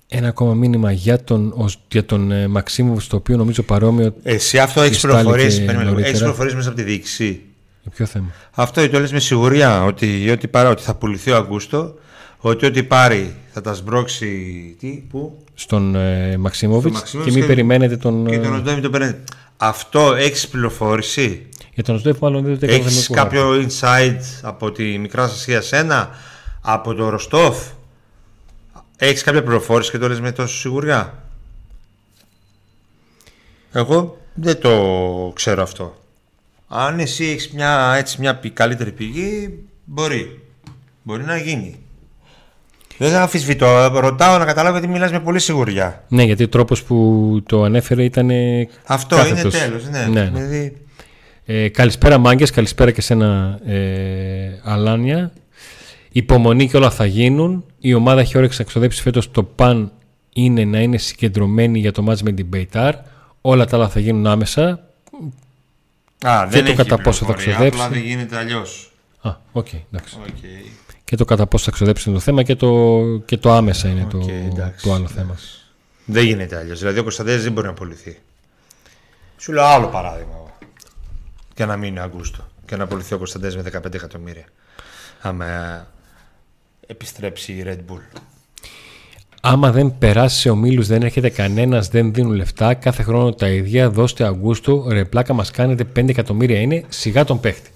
Ένα ακόμα μήνυμα για τον, Οσ- για τον ε, Μαξίμοβιτς το οποίο νομίζω παρόμοιο Εσύ αυτό έχεις Κρυστάλλι πληροφορίε. και Έχεις νωρίτερα. πληροφορίε μέσα από τη διοίκηση; για ποιο θέμα; Αυτό το λες με σιγουριά ότι ό,τι, πάρει, ότι θα πουληθεί ο Αγκούστο, ότι ό,τι πάρει θα τα σμπρώξει. Τι, πού, στον ε, Μαξίμοβιτς Στο και Μαξίμοβιτς μην και- περιμένετε τον, και τον ε, Οσδόιμι τον παίρνει. Αυτό έχεις πληροφόρηση; για τον Οσδόεφ μάλλον δεν το έκανε Έχεις θερμικό χάρτη. κάποιο insight από τη Μικρά Ασία Σένα, από το Ροστόφ; Έχεις κάποια πληροφόρηση και το λες με τόσο σιγουριά; Εγώ Δεν το ξέρω αυτό. Αν εσύ έχεις μια, έτσι, μια καλύτερη πηγή, μπορεί. Μπορεί να γίνει. Δεν θα αμφισβητώ. Ρωτάω να καταλάβω ότι μιλάς με πολύ σιγουριά. Ναι, γιατί ο τρόπος που το ανέφερε ήταν. Αυτό κάθετος. είναι τέλος. Ναι. Ναι, ναι. Δηλαδή, Ε, καλησπέρα Μάγκες, καλησπέρα και σένα ε, Αλάνια. Υπομονή και όλα θα γίνουν. Η ομάδα έχει όρεξη να ξοδέψει φέτος το παν είναι να είναι συγκεντρωμένη για το ματς με την Μπεϊτάρ. Όλα τα άλλα θα γίνουν άμεσα. Α, δεν το έχει κατά πόσο θα πληροφορία, ξοδέψει. Απλά δεν γίνεται αλλιώς. Α, οκ, εντάξει. Okay. Και το κατά πόσο θα ξοδέψει είναι το θέμα και το, και το άμεσα είναι το, Οκ, εντάξει, το άλλο εντάξει. θέμα. Δεν γίνεται αλλιώς. Δηλαδή ο Κωνσταντέλιας δεν μπορεί να πουληθεί. Σου λέω άλλο παράδειγμα. εγώ. Και να μείνει Αύγουστο. Και να πουληθεί ο Κωνσταντέλιας με 15 εκατομμύρια. Άμα ε, επιστρέψει η Red Bull; Άμα δεν περάσει σε ομίλου, δεν έρχεται κανένας, δεν δίνουν λεφτά. Κάθε χρόνο τα ίδια. Δώστε Αυγούστου. Ρε πλάκα μας κάνετε 5 εκατομμύρια είναι. Σιγά τον παίχτη.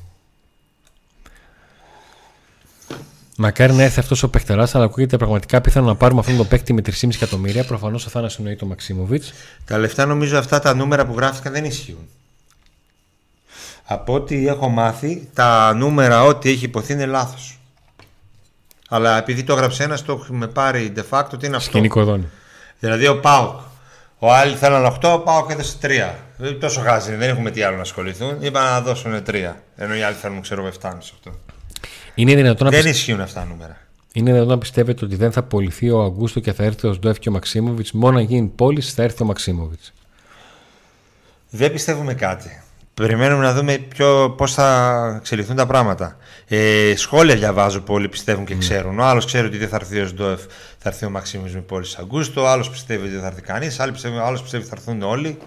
Μακάρι να έρθει αυτός ο παιχτερά, αλλά ακούγεται πραγματικά πιθανό να πάρουμε αυτόν τον παίκτη με 3,5 εκατομμύρια. Προφανώς θα είναι συνοεί το Μαξίμοβιτς. Τα λεφτά νομίζω αυτά τα νούμερα που γράφτηκαν δεν ισχύουν. Από ό,τι έχω μάθει, τα νούμερα ό,τι έχει υποθεί είναι λάθος. Αλλά επειδή το έγραψε ένας, το έχουμε πάρει de facto τι είναι αυτό. Σκηνικό δόνη. Δηλαδή ο Πάουκ. Ο άλλοι θέλαν 8, ο Πάουκ έδωσε 3. Δεν τόσο χάζει, δεν έχουμε τι άλλο να ασχοληθούν. Είπαν να δώσουν 3. Ενώ οι άλλοι θέλουν, ξέρω, 7,5-8. Είναι δυνατόν, να Δεν πιστε- ισχύουν αυτά τα νούμερα. είναι δυνατόν να πιστεύετε ότι δεν θα απολυθεί ο Αγκούστο και θα έρθει ο Σντοεφ και ο Μαξίμοβιτς; Μόνο αν γίνει πόλης θα έρθει ο Μαξίμοβιτς. Δεν πιστεύουμε κάτι. Περιμένουμε να δούμε ποιο, πώς θα εξελιχθούν τα πράγματα. Ε, σχόλια διαβάζω που όλοι πιστεύουν και ξέρουν. Ο άλλος ξέρει ότι δεν θα έρθει ο Σντοεφ, θα έρθει ο Μαξίμους με πόλη Αγκούστο. Ο άλλος πιστεύει ότι δεν θα έρθει κανείς. Άλλοι πιστεύουν, ο άλλος πιστεύει ότι θα έρθουν όλοι.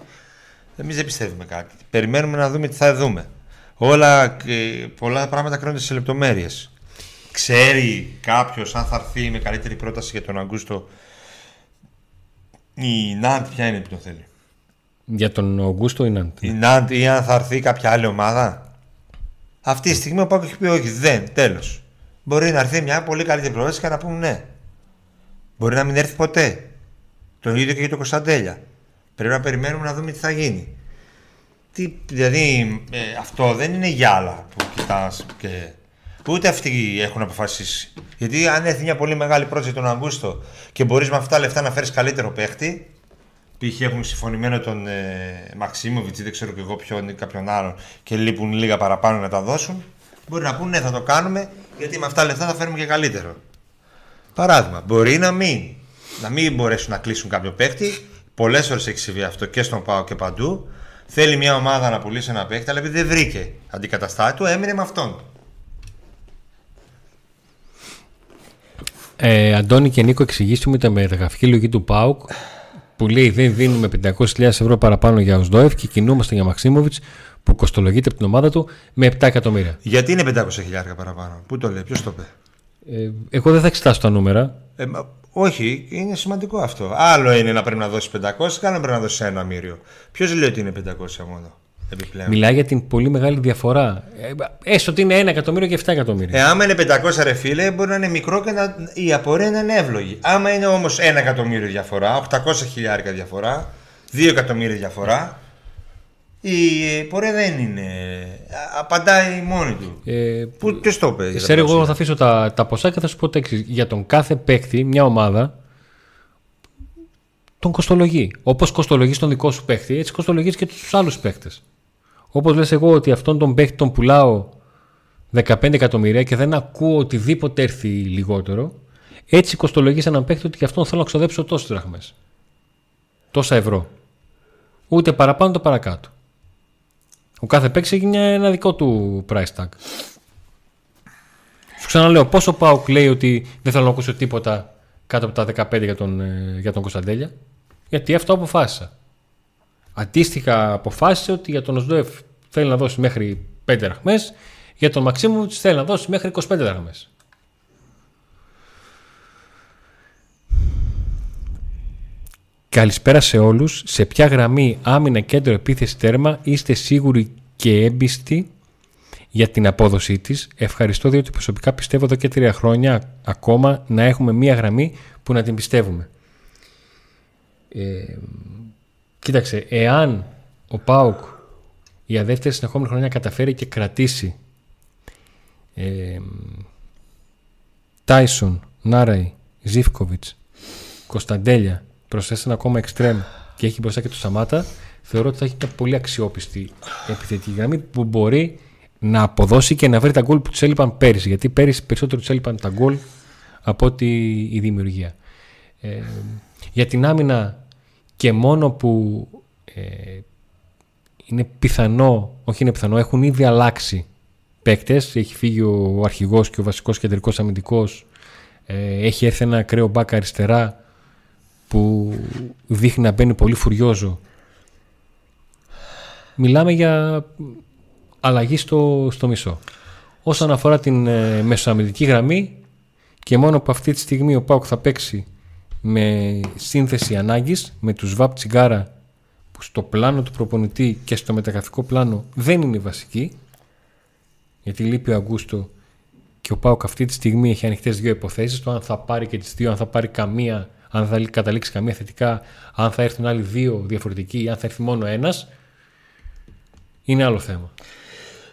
Εμείς δεν πιστεύουμε κάτι. Περιμένουμε να δούμε τι θα δούμε. Όλα, και πολλά πράγματα κρίνονται σε λεπτομέρειες. Ξέρει κάποιος αν θα έρθει με καλύτερη πρόταση για τον Αγκούστο η Νάντ ποια είναι που τον θέλει; Για τον Αγκούστο ή Νάντ. Η Νάντ ή αν θα έρθει κάποια άλλη ομάδα. Αυτή τη στιγμή ο Πάκος έχει πει όχι, δεν, τέλος. Μπορεί να έρθει μια πολύ καλύτερη πρόταση και να πούμε ναι. Μπορεί να μην έρθει ποτέ. Το ίδιο και για το Κωνσταντέλια. Πρέπει να περιμένουμε να δούμε τι θα γίνει. Τι, δηλαδή ε, αυτό δεν είναι γυάλα που κοιτάς και ούτε αυτοί έχουν αποφασίσει. Γιατί αν έρθει μια πολύ μεγάλη πρόταση τον Αγκούστο και μπορείς με αυτά τα λεφτά να φέρεις καλύτερο παίχτη, π.χ. έχουν συμφωνημένο τον ε, Μαξίμοβιτ ή δεν ξέρω και εγώ ποιον ή κάποιον άλλον και λείπουν λίγα παραπάνω να τα δώσουν, μπορεί να πούνε ναι, θα το κάνουμε γιατί με αυτά τα λεφτά θα φέρουμε και καλύτερο. Παράδειγμα, μπορεί να μην, να μην μπορέσουν να κλείσουν κάποιο παίχτη. Πολλές φορές έχει συμβεί αυτό και στον Πάο και παντού. Θέλει μια ομάδα να πουλήσει ένα παίχτη, αλλά επειδή δεν βρήκε αντικαταστάτη του, έμεινε με αυτόν. Ε, Αντώνη και Νίκο, εξηγήστε μου τα μεταγραφική λογική του ΠΑΟΚ που λέει δεν δίνουμε 500.000 ευρώ παραπάνω για Οσδόεφ και κινούμαστε για Μαξίμοβιτς που κοστολογείται από την ομάδα του με 7 εκατομμύρια. Γιατί είναι 500 χιλιάρια παραπάνω; Πού το λέει, ποιος το είπε. Ε, εγώ δεν θα εξετάσω τα νούμερα. Ε, μα- όχι, είναι σημαντικό αυτό. Άλλο είναι να πρέπει να δώσεις 500 και άλλο να πρέπει να δώσεις ένα μύριο. Ποιος λέει ότι είναι 500 μόνο; Επιπλέον. Μιλάει για την πολύ μεγάλη διαφορά. Ε, έστω ότι είναι 1 εκατομμύριο και 7 εκατομμύρια. Ε, άμα είναι 500 ρε φίλε, μπορεί να είναι μικρό και να, η απορία να είναι εύλογη. Άμα είναι όμως 1 εκατομμύριο διαφορά, 800 χιλιάρικα διαφορά, 2 εκατομμύρια διαφορά, η πορεία δεν είναι. α- Απαντάει μόνη του. Ε, Πού, ποιος το είπε, για τα Ξέρω, εγώ ποσά; θα αφήσω τα, τα ποσά και θα σου πω τα εξής. Για τον κάθε παίκτη, μια ομάδα τον κοστολογεί. Όπως κοστολογείς τον δικό σου παίκτη, έτσι κοστολογείς και τους άλλους παίκτες. Όπως λες εγώ ότι αυτόν τον παίκτη τον πουλάω 15 εκατομμύρια και δεν ακούω οτιδήποτε έρθει λιγότερο, έτσι κοστολογείς έναν παίκτη ότι γι' αυτόν θέλω να ξοδέψω τόσες δραχμές. Τόσα ευρώ. Ούτε παραπάνω ούτε παρακάτω. Ο κάθε παίκτης έχει μια- ένα δικό του price tag. Σου ξαναλέω, πόσο Πάουκ λέει ότι δεν θέλω να ακούσω τίποτα κάτω από τα 15 για τον, ε, για τον Κωνσταντέλια; Γιατί αυτό αποφάσισα. Αντίστοιχα αποφάσισε ότι για τον Οσδόεφ θέλει να δώσει μέχρι 5 δραχμές, για τον Μαξίμου θέλει να δώσει μέχρι 25 δραχμές. Καλησπέρα σε όλους. Σε ποια γραμμή άμυνα κέντρο επίθεση τέρμα είστε σίγουροι και έμπιστοι για την απόδοσή της; Ευχαριστώ διότι προσωπικά πιστεύω εδώ και τρία χρόνια ακόμα να έχουμε μία γραμμή που να την πιστεύουμε. Ε, κοίταξε, εάν ο Πάουκ για δεύτερη συνεχόμενη χρονιά καταφέρει και κρατήσει ε, Τάισον, Νάραη, Ζήφκοβιτς, Κωνσταντέλια προσθέσει ένα ακόμα εξτρέμ και έχει μπροστά και το Σαμάτα, θεωρώ ότι θα έχει μια πολύ αξιόπιστη επιθετική γραμμή που μπορεί να αποδώσει και να βρει τα γκολ που τους έλειπαν πέρυσι. Γιατί πέρυσι περισσότερο τους έλειπαν τα γκολ από ότι η δημιουργία. Ε, για την άμυνα και μόνο που ε, είναι πιθανό, όχι είναι πιθανό, έχουν ήδη αλλάξει παίκτες. Έχει φύγει ο αρχηγός και ο βασικός κεντρικός αμυντικός. Ε, έχει έρθει ένα ακραίο μπακ αριστερά που δείχνει να μπαίνει πολύ φουριόζο. Μιλάμε για αλλαγή στο, στο μισό. Όσον αφορά την ε, μεσοαμυντική γραμμή και μόνο που αυτή τη στιγμή ο Πάουκ θα παίξει με σύνθεση ανάγκης με τους ΒΑΠ Τσιγκάρα που στο πλάνο του προπονητή και στο μεταγραφικό πλάνο δεν είναι βασική γιατί λείπει ο Αγκούστο και ο Πάουκ αυτή τη στιγμή έχει ανοιχτές δύο υποθέσεις. Το αν θα πάρει και τις δύο, αν θα πάρει καμία, αν θα καταλήξει καμία θετικά, αν θα έρθουν άλλοι δύο διαφορετικοί ή αν θα έρθει μόνο ένας. Είναι άλλο θέμα.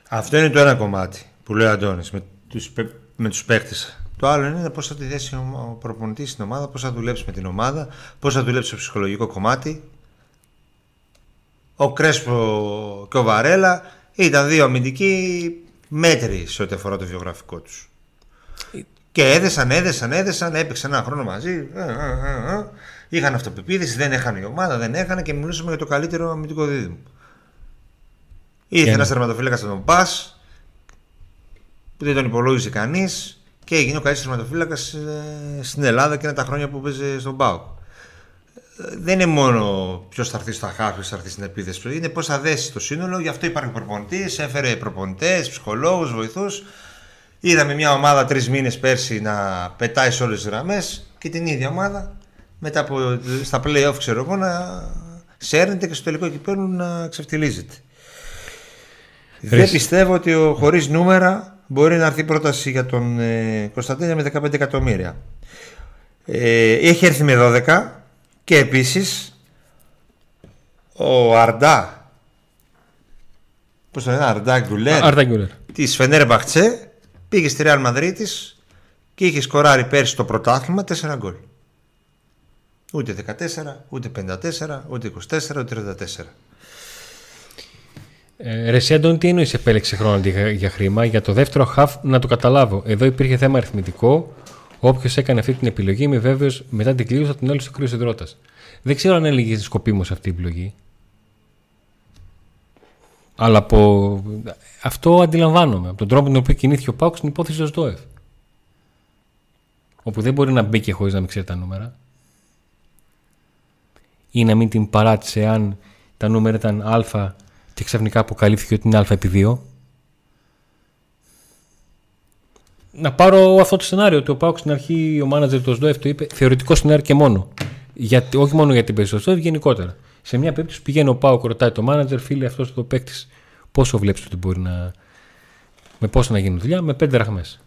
Αυτό είναι το ένα κομμάτι που λέει ο Αντώνης με τους, με τους παίκτες. Το άλλο είναι πώς θα τη δέσει ο προπονητής στην ομάδα, πώς θα δουλέψει με την ομάδα, πώς θα δουλέψει το ψυχολογικό κομμάτι. Ο Κρέσπο και ο Βαρέλα ήταν δύο αμυντικοί μέτρη σε ό,τι αφορά το βιογραφικό τους. Και έδεσαν, έδεσαν, έδεσαν, έπαιξαν ένα χρόνο μαζί. Ε, ε, ε, είχαν αυτοπεποίθηση, δεν έχανε η ομάδα, δεν έχανε και μιλούσαμε για το καλύτερο αμυντικό δίδυμο. Ήρθε ένας τερματοφύλακα να τον πα, που δεν τον υπολόγιζε κανείς και έγινε ο καλύτερος τερματοφύλακα στην Ελλάδα και είναι τα χρόνια που παίζει στον Πάο. Δεν είναι μόνο ποιος θα έρθει στα χάφη, ποιος θα έρθει στην επίθεση. Είναι πώς θα δέσει το σύνολο. Γι' αυτό υπάρχει προπονητής, έφερε προπονητές, ψυχολόγους, βοηθούς. Είδαμε μια ομάδα τρεις μήνες πέρσι να πετάει σε όλες τις γραμμές και την ίδια ομάδα μετά από στα playoff, ξέρω εγώ, να σέρνεται και στο τελικό κυπέλο να ξεφτιλίζεται. Δεν πιστεύω ότι ο χωρίς νούμερα μπορεί να έρθει πρόταση για τον ε, Κωνσταντίνο με 15 εκατομμύρια. Ε, έχει έρθει με 12 και επίσης ο Αρντά Πώς το λένε, Αρντά Γκουλέρ. Της Φενέρ Μπαχτσέ πήγε στη Ρεάλ Μαδρίτη και είχε σκοράρει πέρσι το πρωτάθλημα 4 γκολ. Ούτε 14, ούτε 54, ούτε 24, ούτε 34. Ε, Ρεσί Αντώνη, τι εννοείς επέλεξε χρόνο για χρήμα; Για το δεύτερο χαφ να το καταλάβω. Εδώ υπήρχε θέμα αριθμητικό. Όποιος έκανε αυτή την επιλογή, είμαι βέβαιος μετά την κλήρωση θα την έλυσε ο κρύο υδρότα. Δεν ξέρω αν έλεγε σκοπίμω αυτή η επιλογή. Αλλά από... αυτό αντιλαμβάνομαι. Από τον τρόπο με τον οποίο κινήθηκε ο Πάουκ στην υπόθεση του ΣΔΟΕΦ. Όπου δεν μπορεί να μπει και χωρίς να μην ξέρει τα νούμερα. Ή να μην την παράτησε αν τα νούμερα ήταν Α και ξαφνικά αποκαλύφθηκε ότι είναι Α επί 2. Να πάρω αυτό το σενάριο ότι ο Πάουκ στην αρχή ο μάνατζερ του ΣΔΟΕΦ το είπε θεωρητικό σενάριο και μόνο. Γιατί, όχι μόνο για την περισσότερη, γενικότερα. Σε μια περίπτωση πηγαίνει ο Πάουκ, ρωτάει το μάνατζερ, φίλε αυτός το παίκτης, πόσο βλέπεις ότι μπορεί να. με πόσο να γίνει δουλειά, με 5 δραχμές.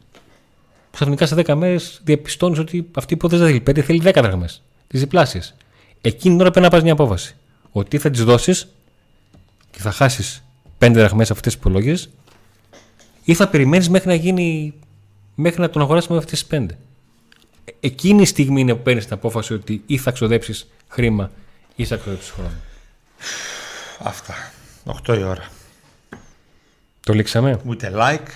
Ξαφνικά σε 10 μέρες διαπιστώνεις ότι αυτή η υπόθεση δεν θέλει 5, θέλει 10 δραχμές. Τις διπλάσιες. Εκείνη την ώρα πρέπει να πάρει μια απόφαση. Ότι θα τις δώσεις και θα χάσεις 5 δραχμές από αυτές τις υπολόγε, ή θα περιμένεις μέχρι να γίνει. Μέχρι να τον αγοράσει με αυτές τις 5. Εκείνη η στιγμή είναι που παίρνεις την απόφαση ότι ή θα ξοδέψεις χρήμα ή θα ξοδέψεις χρόνο. Αυτά. 8 η ώρα. Το λήξαμε; Ούτε like,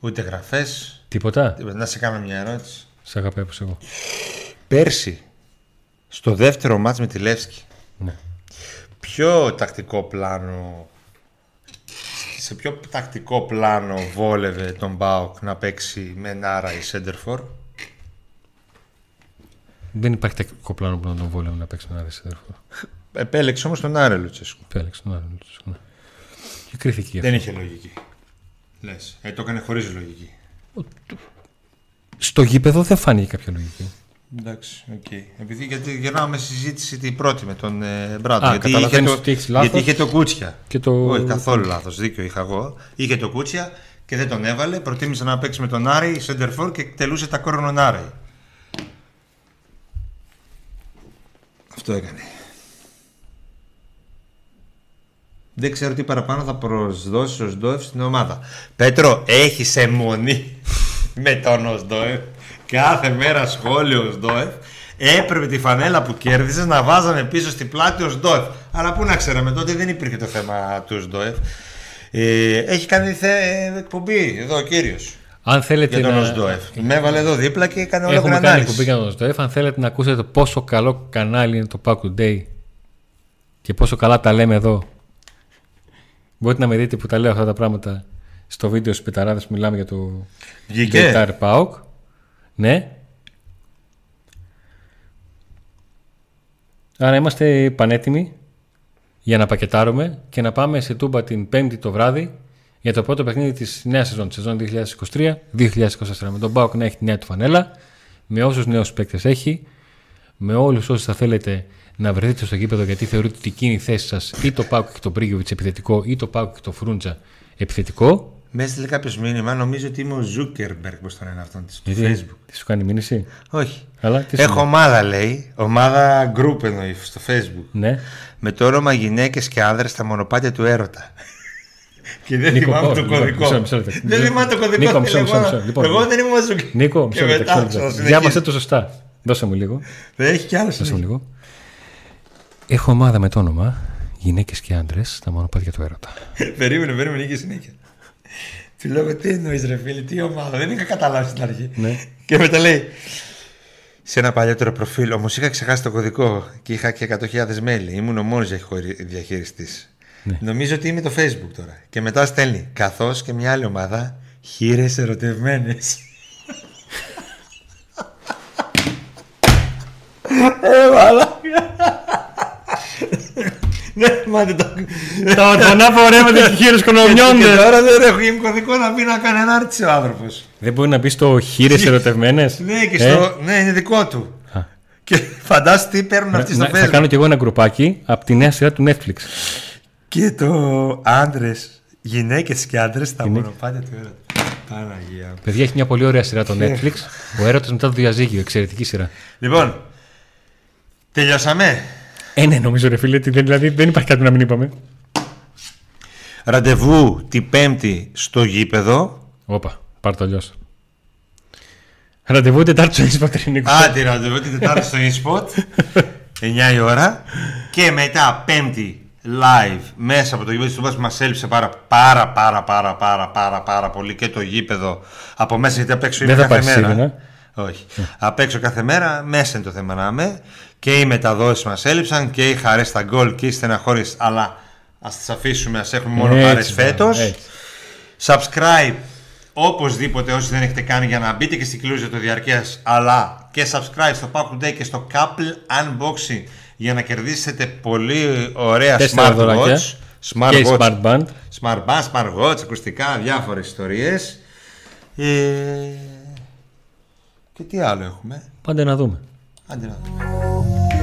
ούτε γραφές. Τίποτα; Να σε κάνω μια ερώτηση. Σε αγαπάω εγώ. Πέρσι, στο δεύτερο μάτς με τη Λεύσκη, ναι. ποιο τακτικό πλάνο σε ποιο τακτικό πλάνο βόλευε τον Μπάουκ να παίξει με Νάρα ή Σέντερφορ; Δεν υπάρχει τακτικό πλάνο που να τον βόλευε να παίξει με Νάρα ή Σέντερφορ. Επέλεξε όμως τον Άρε Λουτσέσκου. Επέλεξε τον Άρε Λουτσέσκου. Ναι. Και κρίθηκε Δεν είχε λογική. Λες. Ε, το έκανε χωρίς λογική. Στο γήπεδο δεν φάνηκε κάποια λογική. Εντάξει, okay. Επειδή γιατί γυρνάμε συζήτηση την πρώτη με τον ε, Μπράτο. Γιατί, είχε το, γιατί είχε το κούτσια. Και το... Όχι, καθόλου λάθος. Δίκιο είχα εγώ. Είχε το κούτσια και δεν τον έβαλε. Προτίμησε να παίξει με τον Άρη, Σέντερφορ και τελούσε τα κόρνον Άρη. Αυτό έκανε. Δεν ξέρω τι παραπάνω θα προσδώσει ο Σντόεφ στην ομάδα. Πέτρο, έχεις αιμονή *laughs* με τον Οσντόεφ. Κάθε μέρα σχόλιο ο Σντόεφ. Έπρεπε τη φανέλα που κέρδισε να βάζαμε πίσω στην πλάτη ο Σντόεφ. Αλλά πού να ξέραμε τότε δεν υπήρχε το θέμα του Σντόεφ. Ε, έχει κάνει θε, εκπομπή εδώ ο κύριος. Αν θέλετε Για τον να... Οσντόεφ. Με έβαλε εδώ δίπλα και έκανε όλο Έχουμε την κάνει ανάλυση. κουμπί για τον ΣΔΟΕΦ. Αν θέλετε να ακούσετε το πόσο καλό κανάλι είναι το Pack Today και πόσο καλά τα λέμε εδώ, μπορείτε να με δείτε που τα λέω αυτά τα πράγματα στο βίντεο στους Πεταράδες που μιλάμε για το Βγήκε. Guitar PAOK. Ναι. Άρα είμαστε πανέτοιμοι για να πακετάρουμε και να πάμε σε τούμπα την Πέμπτη το βράδυ για το πρώτο παιχνίδι της νέας σεζόν, της σεζόν 2023-2024. Με τον Πάοκ να έχει τη νέα του φανέλα, με όσους νέους παίκτες έχει, με όλους όσους θα θέλετε να βρεθείτε στο γήπεδο γιατί θεωρείτε ότι εκείνη η θέση σας ή το Πάοκ και το Μπρίγκοβιτς επιθετικό ή το Πάοκ και το Φρούντζα επιθετικό. Με έστειλε κάποιος μήνυμα, νομίζω ότι είμαι ο Ζούκερμπεργκ, πώς τον είναι αυτόν της, του Γιατί Facebook. τι σου κάνει μήνυση; Όχι. Αλλά τι σου Έχω ομάδα, λέει. Ομάδα group εννοεί στο Facebook. Ναι. Με το όνομα Γυναίκες και άνδρες στα μονοπάτια του έρωτα. *laughs* και δεν Νίκο, θυμάμαι πω, το λοιπόν, κωδικό. μισό, μισό λεπτό. Δεν θυμάμαι το κωδικό. Νίκο, τι μισό, μισό, λεγόταν. μισό. Λοιπόν, Εγώ δεν είμαι μαζούκι. Νίκο, μισό Και λεπτό, μετά, μισό λεπτό. ξανασυνεχίζω. Διάβασε το σωστά. Δώσε μου λίγο. Δεν έχει κι άλλο Δώσε μου συνέχεια. λίγο. Έχω ομάδα με το όνομα Γυναίκες και άντρε στα μονοπάτια του έρωτα. *laughs* Περίμενε, περίμενε και συνέχεια. Του λέω τι εννοείς, ρε φίλε, τι ομάδα. Δεν είχα καταλάβει στην αρχή. Ναι. Και μετά λέει. Σε ένα παλιότερο προφίλ, όμως είχα ξεχάσει το κωδικό και είχα και 100.000 μέλη. Ήμουν ο μόνος διαχειριστής. Ναι. Νομίζω ότι είμαι το Facebook τώρα. Και μετά στέλνει καθώς και μια άλλη ομάδα χείρες ερωτευμένες. Ε, μαλάκα. Ναι, μα δεν το Τα ορφανά πορεύονται και χείρες Και κονομιώνται. τώρα δεν έχω γίνει κωδικό να μπει να κάνει ανάρτηση ο άνθρωπος. Δεν μπορεί να μπει στο χείρες ερωτευμένες; Ναι, και στο... ναι, είναι δικό του. Α. Και φαντάσου τι παίρνουν αυτοί στο Θα Facebook. κάνω κι εγώ ένα γκρουπάκι από τη νέα σειρά του Netflix. Και το άντρες, γυναίκες και άντρες στα μονοπάτια του έρωτα. Παναγία. μου. Παιδιά, έχει μια πολύ ωραία σειρά το Netflix. Ο έρωτα μετά το διαζύγιο. Εξαιρετική σειρά. Λοιπόν, τελειώσαμε. Ε, ναι, νομίζω ρε φίλε, ότι δεν, δηλαδή δεν υπάρχει κάτι να μην είπαμε. Ραντεβού την Πέμπτη στο γήπεδο. Όπα, πάρ το αλλιώς. Ραντεβού Τετάρτη στο Inspector Νίκο. Άντε ραντεβού την Τετάρτη στο eSpot 9 η ώρα και μετά Πέμπτη live μέσα από το γήπεδο της Τούμπας που μας έλειψε πάρα πάρα πάρα πάρα πάρα πάρα πάρα πολύ και το γήπεδο από μέσα γιατί απ' έξω είμαι Δεν θα κάθε πάρεις μέρα. σίγουρα. Όχι. Απ' έξω κάθε μέρα μέσα είναι το θέμα να είμαι και οι μεταδόσεις μας έλειψαν και οι χαρές στα γκολ και οι στεναχώρες αλλά ας τις αφήσουμε, ας έχουμε μόνο Έτσι, χαρές μπράβο, φέτος. έτσι. Subscribe οπωσδήποτε όσοι δεν έχετε κάνει για να μπείτε και στην κλούζα το διαρκείας αλλά και subscribe στο Pack Today και στο Couple Unboxing για να κερδίσετε πολύ ωραία Τέσσερα δωράκια. smartwatch. Smart Και watch. Smart Band. Smart band, smart watch, ακουστικά, διάφορες ιστορίες. Ε... Και τι άλλο έχουμε; Πάντα να δούμε. Adriano.